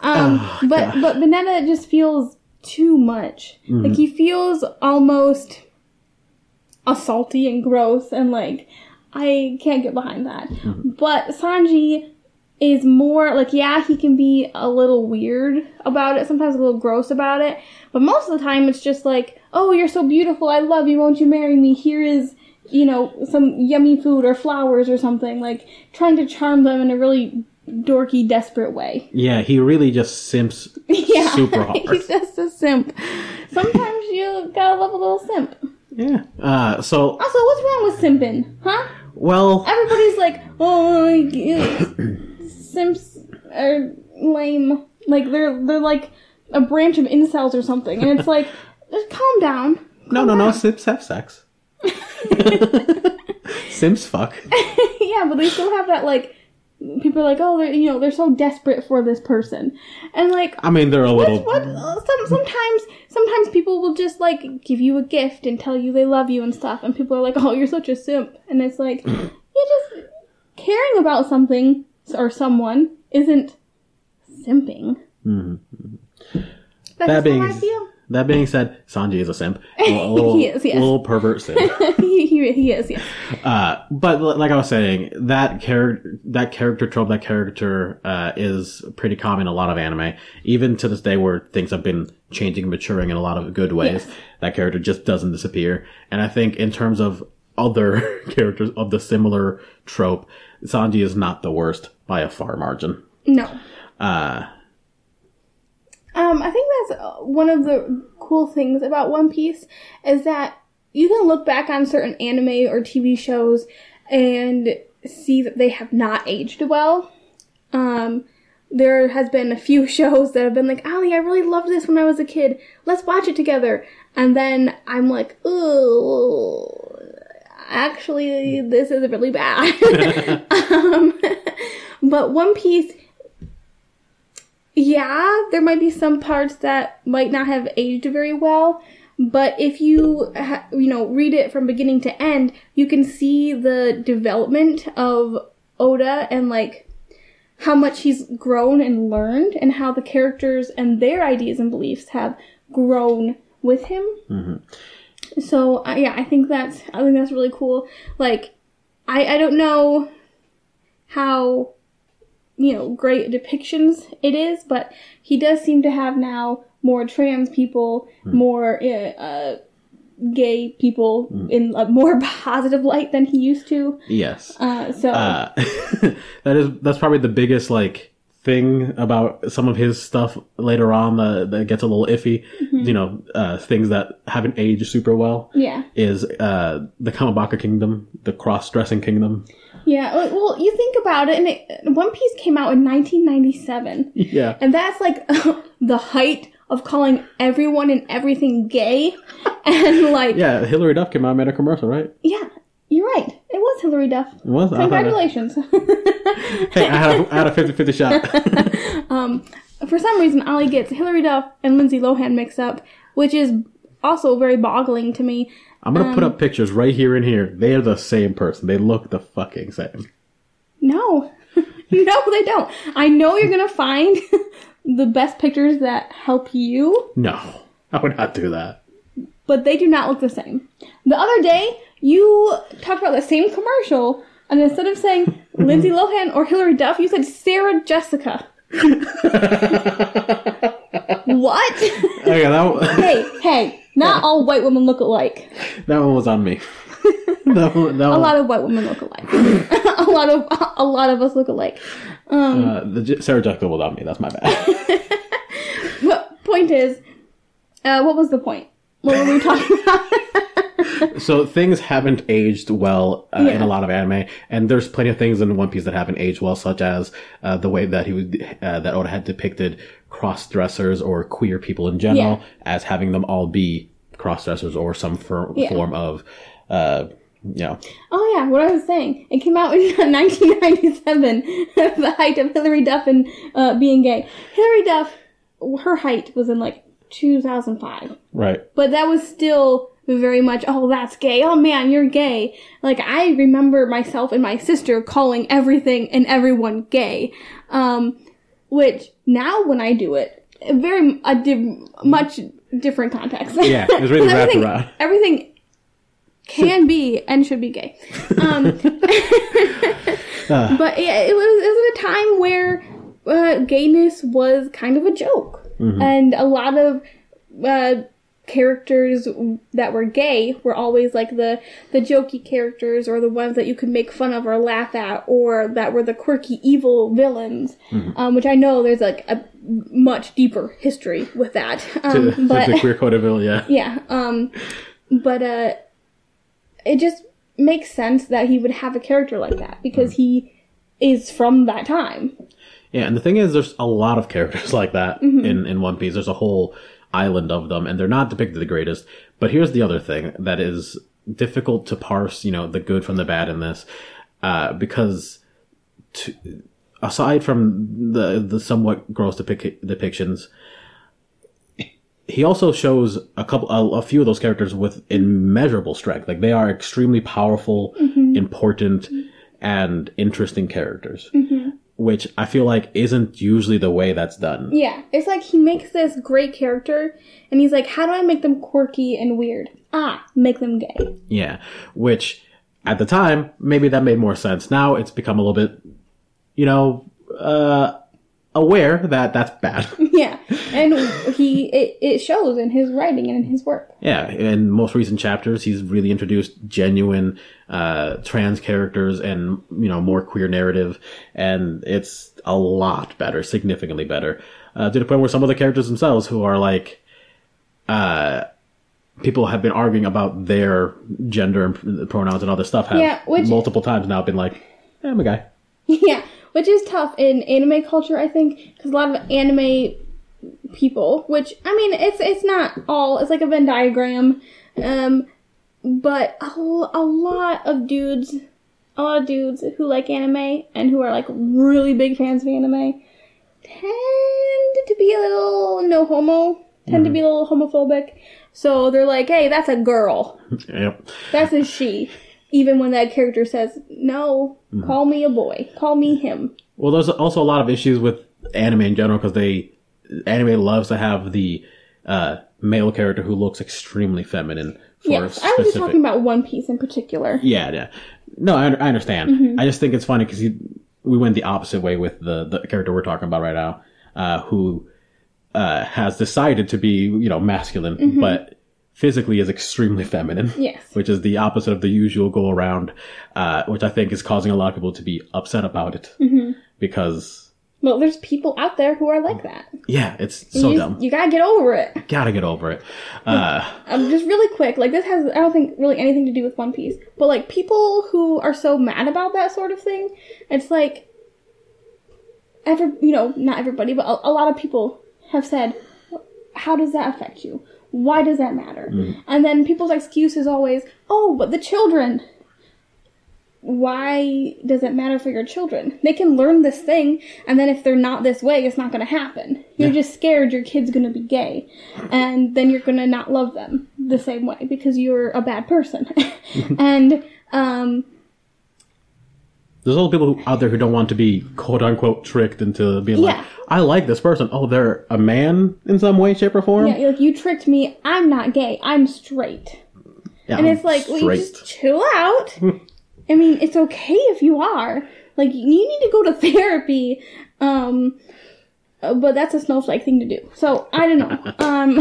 Um, Oh, but but Banana just feels too much. Like he feels almost assaulty and gross and like I can't get behind that. Mm-hmm. But Sanji is more like yeah, he can be a little weird about it, sometimes a little gross about it, but most of the time it's just like, "Oh, you're so beautiful. I love you. Won't you marry me? Here is you know, some yummy food or flowers or something, like trying to charm them in a really dorky, desperate way. Yeah, he really just simps yeah, super hard. he's just a simp. Sometimes you gotta love a little simp. Yeah. Uh, so, Also, what's wrong with simping, huh? well, Everybody's like, oh, simps are lame. Like they're they're like a branch of incels or something, and it's like, just calm down. no, no, no, simps have sex. simps fuck. yeah, but they still have that like. People are like, oh, they're you know they're so desperate for this person, and like I mean, they're a little. What? uh, Some sometimes sometimes people will just like give you a gift and tell you they love you and stuff, and people are like, "Oh, you're such a simp," and it's like you just caring about something or someone isn't simping. Mhm. That's That I being- feel. That being said, Sanji is a simp. A little, He is, yes. little pervert simp. he, he, he is, yes. Uh, but l- like I was saying, that character, that character trope, that character, uh, is pretty common in a lot of anime. Even to this day where things have been changing and maturing in a lot of good ways, Yes. that character just doesn't disappear. And I think in terms of other characters of the similar trope, Sanji is not the worst by a far margin. No. Uh, Um, I think that's uh, one of the cool things about One Piece is that you can look back on certain anime or TV shows and see that they have not aged well. Um, there has been a few shows that have been like, Ollie, I really loved this when I was a kid. Let's watch it together. And then I'm like, oh, actually, this is really bad. um, but One Piece yeah, there might be some parts that might not have aged very well, but if you ha- you know read it from beginning to end, you can see the development of Oda and like how much he's grown and learned and how the characters and their ideas and beliefs have grown with him. So uh, yeah, I think that's I think that's really cool. Like I I don't know how you know great depictions it is, but he does seem to have now more trans people, more uh, uh, gay people in a more positive light than he used to. yes. Uh, so Uh, that is that's probably the biggest like thing about some of his stuff later on that, that gets a little iffy. You know, uh, things that haven't aged super well yeah, is uh, the Kamabaka Kingdom, the cross-dressing kingdom. Yeah. Well, you think about it, and it, One Piece came out in 1997. Yeah, And that's like the height of calling everyone and everything gay. And like, yeah. Hilary Duff came out and made a commercial, right? Yeah, you're right. It was Hilary Duff. It was. I it- Congratulations. Hey, I had a, I had a 50-50 shot. um, for some reason, Ollie gets Hilary Duff and Lindsay Lohan mixed up, which is also very boggling to me. I'm gonna put up um, pictures right here and here. They are the same person. They look the fucking same. No. no, they don't. I know you're gonna find the best pictures that help you, No, I would not do that. but they do not look the same. The other day, you talked about the same commercial, and instead of saying Lindsay Lohan or Hilary Duff, you said Sarah Jessica. What? Okay, that one, hey, hey, not all white women look alike. that one was on me. that one, that A one, lot of white women look alike. a lot of a lot of us look alike. Um, uh, the J- Sarah Jessica was on me. That's my bad. but point is, uh, what was the point? What were we talking about? so things haven't aged well uh, in a lot of anime, and there's plenty of things in One Piece that haven't aged well, such as uh, the way that he was uh, that Oda had depicted cross dressers or queer people in general Yeah. as having them all be cross dressers or some for- Yeah. form of, uh, you know, oh yeah, what I was saying. It came out in 1997, the height of Hilary Duff and uh, being gay. Hilary Duff, her height was in like 2005, right? but that was still very much oh that's gay. Oh man you're gay. Like i remember myself and my sister calling everything and everyone gay. Um which now when i do it very a di- much different context. Yeah, it was really wrapped everything, around. everything can be and should be gay. Um Uh, but yeah, it was, it was a time where uh, gayness was kind of a joke, Mm-hmm. and a lot of uh, characters that were gay were always like the the jokey characters or the ones that you could make fun of or laugh at, or that were the quirky evil villains. Mm-hmm. Um, which I know there's like a much deeper history with that, um, to but the queer Vil- yeah. yeah. Um, but uh, it just makes sense that he would have a character like that because he is from that time. Yeah, and the thing is, there's a lot of characters like that in, in One Piece. There's a whole island of them, and they're not depicted the greatest. But here's the other thing that is difficult to parse, you know, the good from the bad in this, uh, because to, aside from the the somewhat gross depic- depictions, he also shows a couple, a, a few of those characters with immeasurable strength. Like they are extremely powerful, important, and interesting characters which I feel like isn't usually the way that's done. Yeah, it's like he makes this great character, and he's like, "How do I make them quirky and weird? Ah, make them gay." Yeah, which at the time maybe that made more sense. Now it's become a little bit, you know, uh, aware that that's bad. yeah, and he it, it shows in his writing and in his work. yeah, in most recent chapters, he's really introduced genuine uh, trans characters and you know more queer narrative, and it's a lot better, significantly better, uh, to the point where some of the characters themselves, who are like, uh, people have been arguing about their gender and pronouns and other stuff, have Yeah, which- multiple times now been like, eh, I'm a guy. yeah, which is tough in anime culture, I think, because a lot of anime people, which I mean, it's it's not all. It's like a Venn diagram, um, but a, a lot of dudes, a lot of dudes who like anime and who are like really big fans of anime tend to be a little no homo, tend to be a little homophobic. So they're like, hey, that's a girl. Yep. That's a she. Even when that character says, no, call me a boy. Call me him. Well, there's also a lot of issues with anime in general because they anime loves to have the uh, male character who looks extremely feminine for Yes, I was just talking about One Piece in particular. Yeah, yeah. No, I, I understand. Mm-hmm. I just think it's funny because we went the opposite way with the the character we're talking about right now, uh, who uh, has decided to be you know masculine, but physically is extremely feminine. Yes. which is the opposite of the usual go around, uh, which I think is causing a lot of people to be upset about it Mm-hmm. because Well, there's people out there who are like that. yeah, it's so you, dumb. you gotta get over it. Gotta get over it. Uh, Um, just really quick, like this has I don't think really anything to do with One Piece, but like people who are so mad about that sort of thing, it's like every you know not everybody, but a, a lot of people have said, "How does that affect you? Why does that matter?" And then people's excuse is always, "Oh, but the children." Why does it matter for your children? They can learn this thing, and then if they're not this way, it's not going to happen. You're just scared your kid's going to be gay, and then you're going to not love them the same way because you're a bad person. and um, There's all people who, out there who don't want to be quote unquote tricked into being like, I like this person. Oh, they're a man in some way, shape, or form. Yeah, you're like you tricked me. I'm not gay. I'm straight. Yeah, And I'm it's like, well, you just chill out. I mean, it's okay if you are. Like, you need to go to therapy. Um, uh, but that's a snowflake thing to do. So I don't know. Um,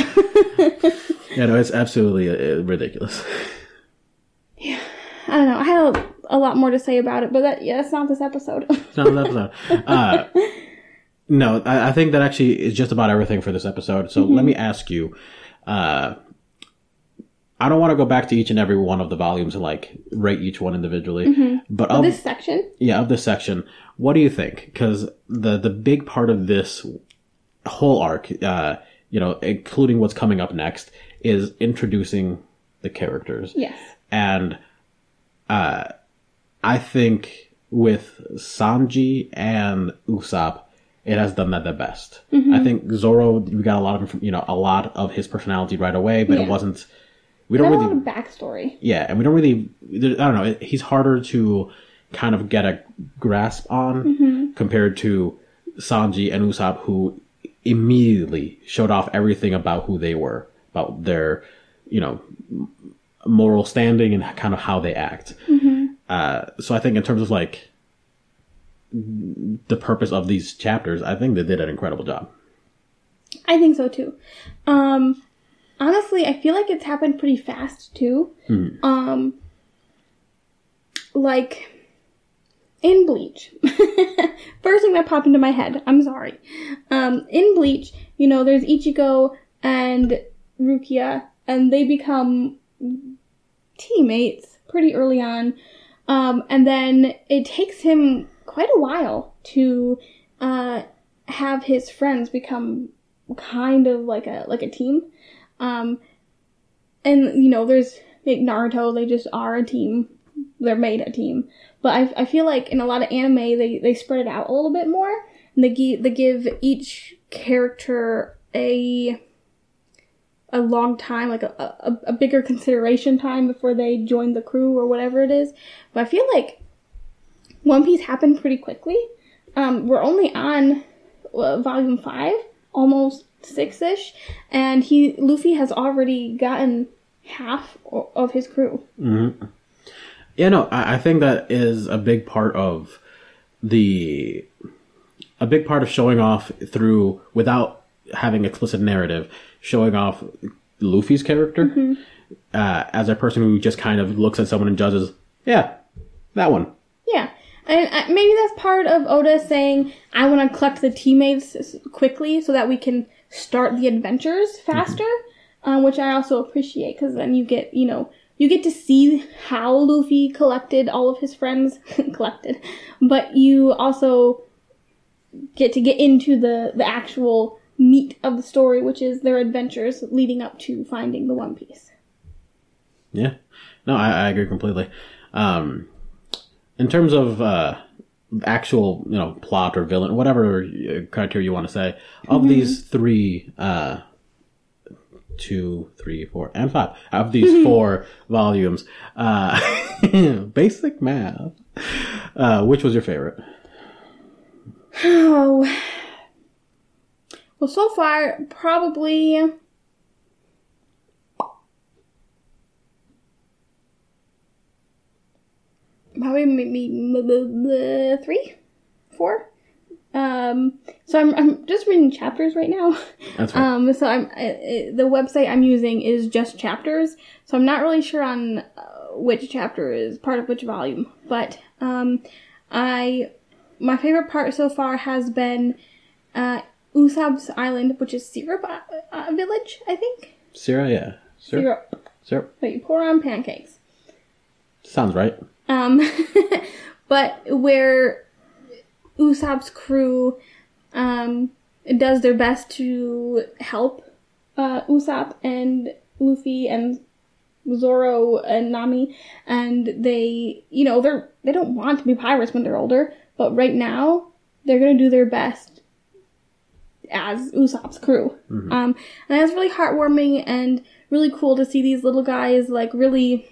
Yeah, no, it's absolutely uh, ridiculous. Yeah, I don't know. I had a, a lot more to say about it, but that yeah, that's not this episode. It's not an episode. Uh, no, I, I think that actually is just about everything for this episode. So let me ask you. Uh, I don't want to go back to each and every one of the volumes and like rate each one individually, but of this section. yeah of this section, what do you think? Because the the big part of this whole arc, uh, you know, including what's coming up next, is introducing the characters. Yes. And uh, I think with Sanji and Usopp, it has done that the best. Mm-hmm. I think Zoro, we got a lot of you know a lot of his personality right away, but Yeah. it wasn't. We don't Not really, lot of backstory. yeah, and we don't really. I don't know. He's harder to kind of get a grasp on Mm-hmm. compared to Sanji and Usopp, who immediately showed off everything about who they were, about their, you know, moral standing and kind of how they act. Uh, so I think in terms of like the purpose of these chapters, I think they did an incredible job. I think so too. Um, honestly, I feel like it's happened pretty fast too. Um, like in Bleach. First thing that popped into my head. I'm sorry. Um, in Bleach, you know, there's Ichigo and Rukia, and they become teammates pretty early on. Um, and then it takes him quite a while to uh, have his friends become kind of like a like a team. Um, and you know, there's like Naruto, they just are a team. They're made a team. But I, I feel like in a lot of anime, they, they spread it out a little bit more. And they give, they give each character a a long time, like a, a, a bigger consideration time before they join the crew or whatever it is. But I feel like One Piece happened pretty quickly. Um, we're only on uh, volume five, almost six ish, and he Luffy has already gotten half of his crew. Yeah, no, I, I think that is a big part of the a big part of showing off through without having explicit narrative, showing off Luffy's character uh, as a person who just kind of looks at someone and judges. Yeah, that one. Yeah. And uh, maybe that's part of Oda saying, I want to collect the teammates quickly so that we can start the adventures faster, uh, which I also appreciate because then you get, you know, you get to see how Luffy collected all of his friends, collected, but you also get to get into the, the actual meat of the story, which is their adventures leading up to finding the One Piece. Yeah, no, I, I agree completely. Um, in terms of uh, actual, you know, plot or villain, whatever uh, criteria you want to say, of these three, uh, two, three, four, and five, of these four volumes, uh, basic math, uh, which was your favorite? Oh. Well, so far, probably. Probably maybe three, four. Um, so I'm I'm just reading chapters right now. That's right. Um, so I'm I, I- the website I'm using is just chapters, so I'm not really sure on uh, which chapter is part of which volume. But um, I my favorite part so far has been uh, Usopp's Island, which is syrup uh, uh, village, I think. Syrup, yeah. Syrup. Syrup Syrup. that you pour on pancakes. Sounds right. Um, but where Usopp's crew um, does their best to help uh, Usopp and Luffy and Zoro and Nami, and they, you know, they're they don't want to be pirates when they're older, but right now they're gonna do their best as Usopp's crew. Um, and that's really heartwarming and really cool to see these little guys like really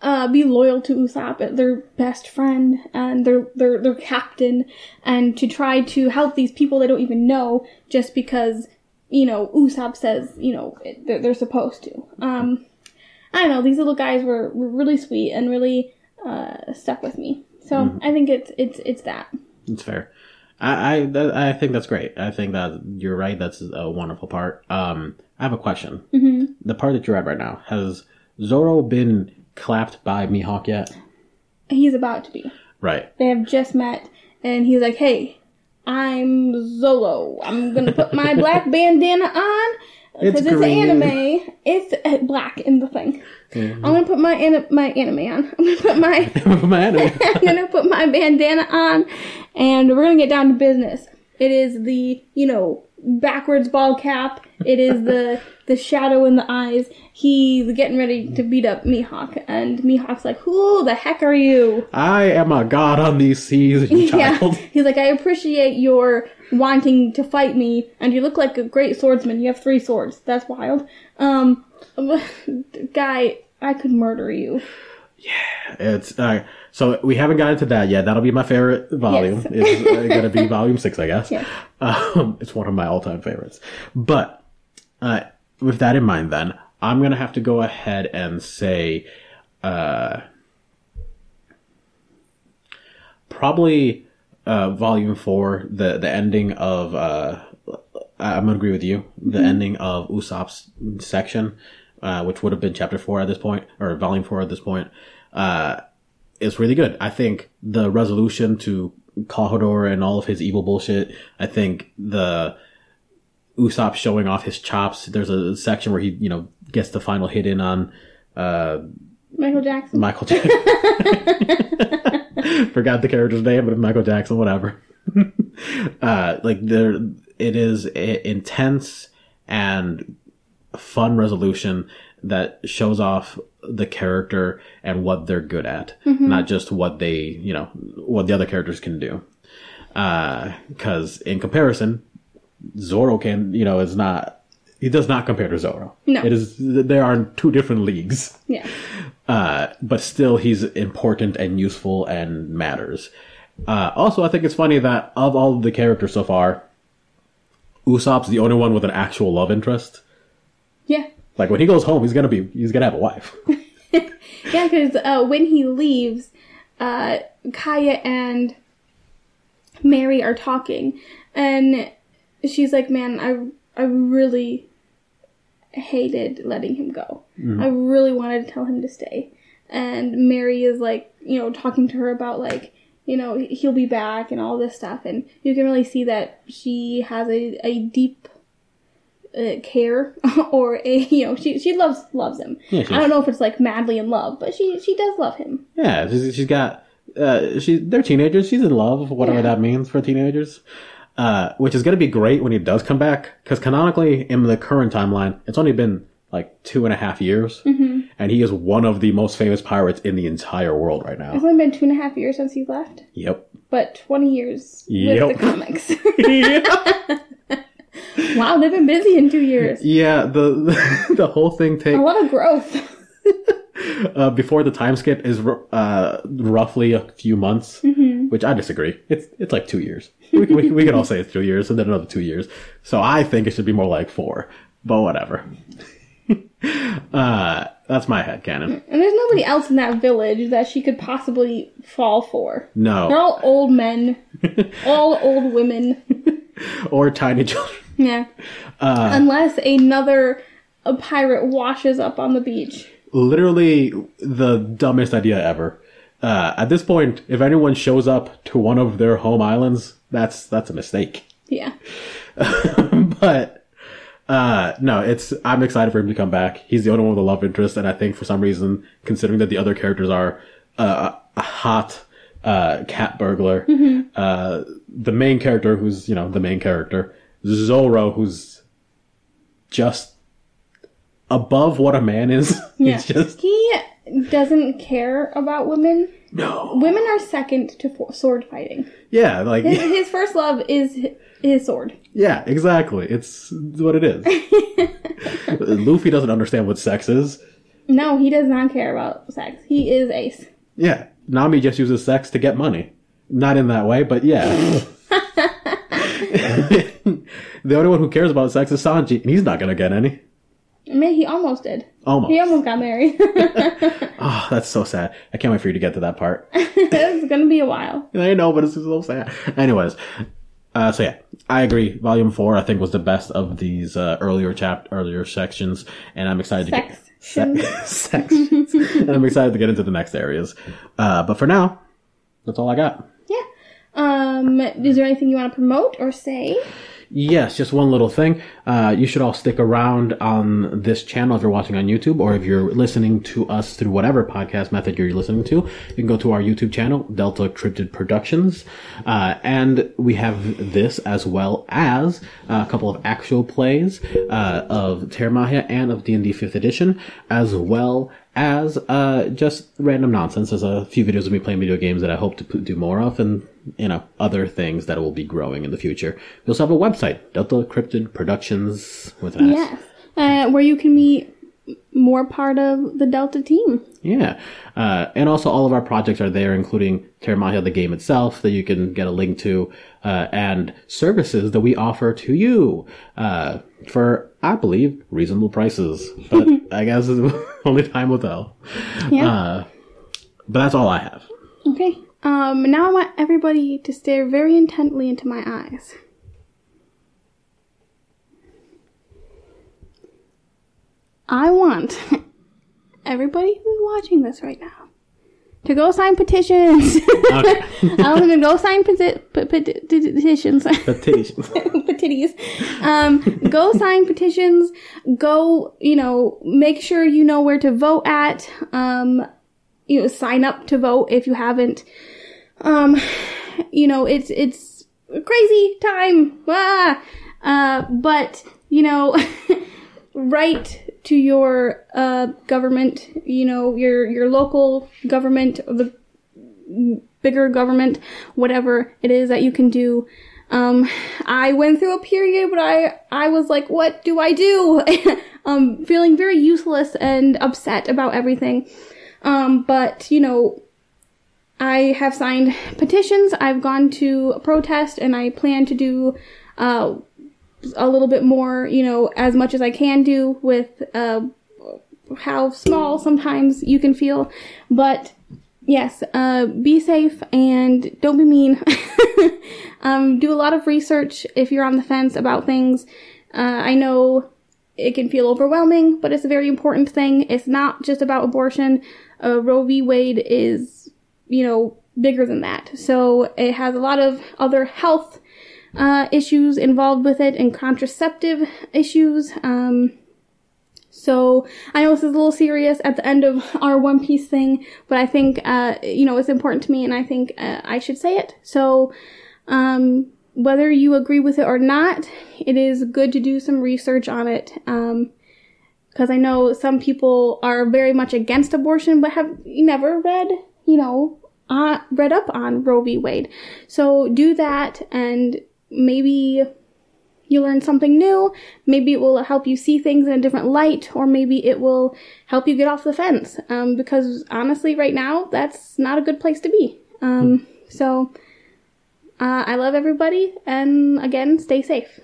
uh, be loyal to Usopp, their best friend and their their their captain, and to try to help these people they don't even know just because you know Usopp says you know they're, they're supposed to. Um, I don't know. These little guys were, were really sweet and really uh, stuck with me. So I think it's it's it's that. It's fair. I I, that, I think that's great. I think that you're right. That's a wonderful part. Um, I have a question. Mm-hmm. The part that you're at right now has Zoro been clapped by Mihawk yet? He's about to be. Right. They have just met, and he's like, "Hey, I'm Zolo. I'm gonna put my black bandana on because it's, green. anime. It's uh, black in the thing. I'm gonna put my an- my anime on. I'm gonna put my My anime. I'm gonna put my bandana on, and we're gonna get down to business. It is the you know backwards ball cap. It is the the shadow in the eyes. He's getting ready to beat up Mihawk, and Mihawk's like, "Who the heck are you?" I am a god on these seas, you child. Yeah. He's like, "I appreciate your wanting to fight me, and you look like a great swordsman. You have three swords. That's wild." Um, guy, I could murder you. Yeah, it's uh, so we haven't gotten to that yet. That'll be my favorite volume. Yes. It's uh, gonna be volume six, I guess. Yes. Um, it's one of my all-time favorites. But uh, with that in mind, then I'm gonna have to go ahead and say, uh, probably uh, volume four, the the ending of. Uh, I'm gonna agree with you. The ending of Usopp's section, uh, which would have been chapter four at this point, or volume four at this point, uh, is really good. I think the resolution to Klahadore and all of his evil bullshit. I think the Usopp showing off his chops. There's a section where he, you know, gets the final hit in on uh, Michael Jackson. Michael Jackson. Forgot the character's name, but Michael Jackson, whatever. uh, like there, it is a intense and fun resolution that shows off the character and what they're good at, not just what they, you know, what the other characters can do. Because in comparison, Zoro can, you know, is not. He does not compare to Zoro. No. it is. There are two different leagues yeah. uh, but still he's important and useful and matters. Uh, also, I think it's funny that of all of the characters so far, Usopp's the only one with an actual love interest. Yeah. Like when he goes home, he's gonna be he's gonna have a wife. Yeah, because uh, when he leaves, uh, Kaya and Merry are talking, and she's like, "Man, I I really hated letting him go. I really wanted to tell him to stay." And Merry is like, you know, talking to her about like, you know, he'll be back and all this stuff, and you can really see that she has a a deep uh, care or a you know she she loves loves him. Yeah, I don't know if it's like madly in love, but she she does love him. yeah, she's, she's got uh, she they're teenagers. She's in love, whatever Yeah. that means for teenagers. Uh, which is gonna be great when he does come back, because canonically in the current timeline, it's only been like two and a half years, and he is one of the most famous pirates in the entire world right now. It's only been two and a half years since he left, Yep. but twenty years Yep. with the comics. wow, they've been busy in two years. Yeah, the the whole thing takes A lot of growth. uh, before the time skip is uh, roughly a few months, which I disagree. It's it's like two years. We, we, we can all say it's two years and then another two years. So I think it should be more like four, but whatever. uh, that's my head canon. And there's nobody else in that village that she could possibly fall for. No. They're No, all old men, all old women. or tiny children. Yeah. Uh, Unless another a pirate washes up on the beach. Literally the dumbest idea ever. Uh, at this point, if anyone shows up to one of their home islands, that's that's a mistake. Yeah. but uh no it's i'm excited for him to come back he's the only one with a love interest and i think for some reason considering that the other characters are uh, a hot uh cat burglar uh the main character who's you know the main character zoro who's just above what a man is Yeah. just He doesn't care about women. No Women are second to fo- sword fighting. yeah like His, his first love is his sword. Yeah, exactly. It's what it is. Luffy doesn't understand what sex is. No, he does not care about sex. He is ace. Yeah, Nami just uses sex to get money. Not in that way, but yeah. the only one who cares about sex is Sanji, and he's not gonna get any. Man, he almost did. Almost. He almost got married. Oh, that's so sad. I can't wait for you to get to that part. it's gonna be a while. I know, but it's so sad. Anyways, uh, so yeah, I agree. Volume four, I think, was the best of these uh, earlier chap earlier sections, and I'm excited to get Sections. se- sections, and I'm excited to get into the next areas. Uh, but for now, that's all I got. Yeah. Um, is there anything you want to promote or say? Yes, just one little thing. Uh, you should all stick around on this channel if you're watching on YouTube or if you're listening to us through whatever podcast method you're listening to. You can go to our YouTube channel, Delta Cryptid Productions. Uh, and we have this as well as a couple of actual plays uh, of Terramahia and of D&D 5th Edition, as well as uh, just random nonsense. There's a few videos of me playing video games that I hope to do more of, and you know other things that will be growing in the future. We also have a website, Delta Cryptid Productions with an S. Yes. Uh, where you can be more part of the Delta team. Yeah, uh, and also all of our projects are there, including Terramahia, the game itself, that you can get a link to, uh, and services that we offer to you uh, for, I believe, reasonable prices. But I guess only time will tell. Yeah. Uh, but that's all I have. Okay. Um, now I want everybody to stare very intently into my eyes. I want everybody who's watching this right now to go sign petitions. Okay. I want them to go sign peti- peti- petitions. Petitions. petities. Um, go sign petitions. Go, you know, make sure you know where to vote at. Um, you know, sign up to vote if you haven't. Um, you know, it's it's crazy time. Ah! Uh, but you know, write to your uh, government. You know, your your local government, the bigger government, whatever it is that you can do. Um, I went through a period where I, I was like, what do I do? um, feeling very useless and upset about everything. Um, but, you know, I have signed petitions, I've gone to a protest, and I plan to do, uh, a little bit more, you know, as much as I can do with, uh, how small sometimes you can feel. But, yes, uh, be safe and don't be mean. um, do a lot of research if you're on the fence about things. Uh, I know it can feel overwhelming, but it's a very important thing. It's not just about abortion. Uh, Roe v. Wade is, you know, bigger than that. So it has a lot of other health uh, issues involved with it and contraceptive issues. Um, so I know this is a little serious at the end of our One Piece thing, but I think uh, you know it's important to me, and I think uh, I should say it. So um, whether you agree with it or not, it is good to do some research on it. Um, because I know some people are very much against abortion, but have never read, you know, uh, read up on Roe v. Wade. So do that, and maybe you learn something new. Maybe it will help you see things in a different light, or maybe it will help you get off the fence. Um, because honestly, right now, that's not a good place to be. Um, so uh, I love everybody, and again, stay safe.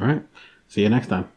All right. See you next time.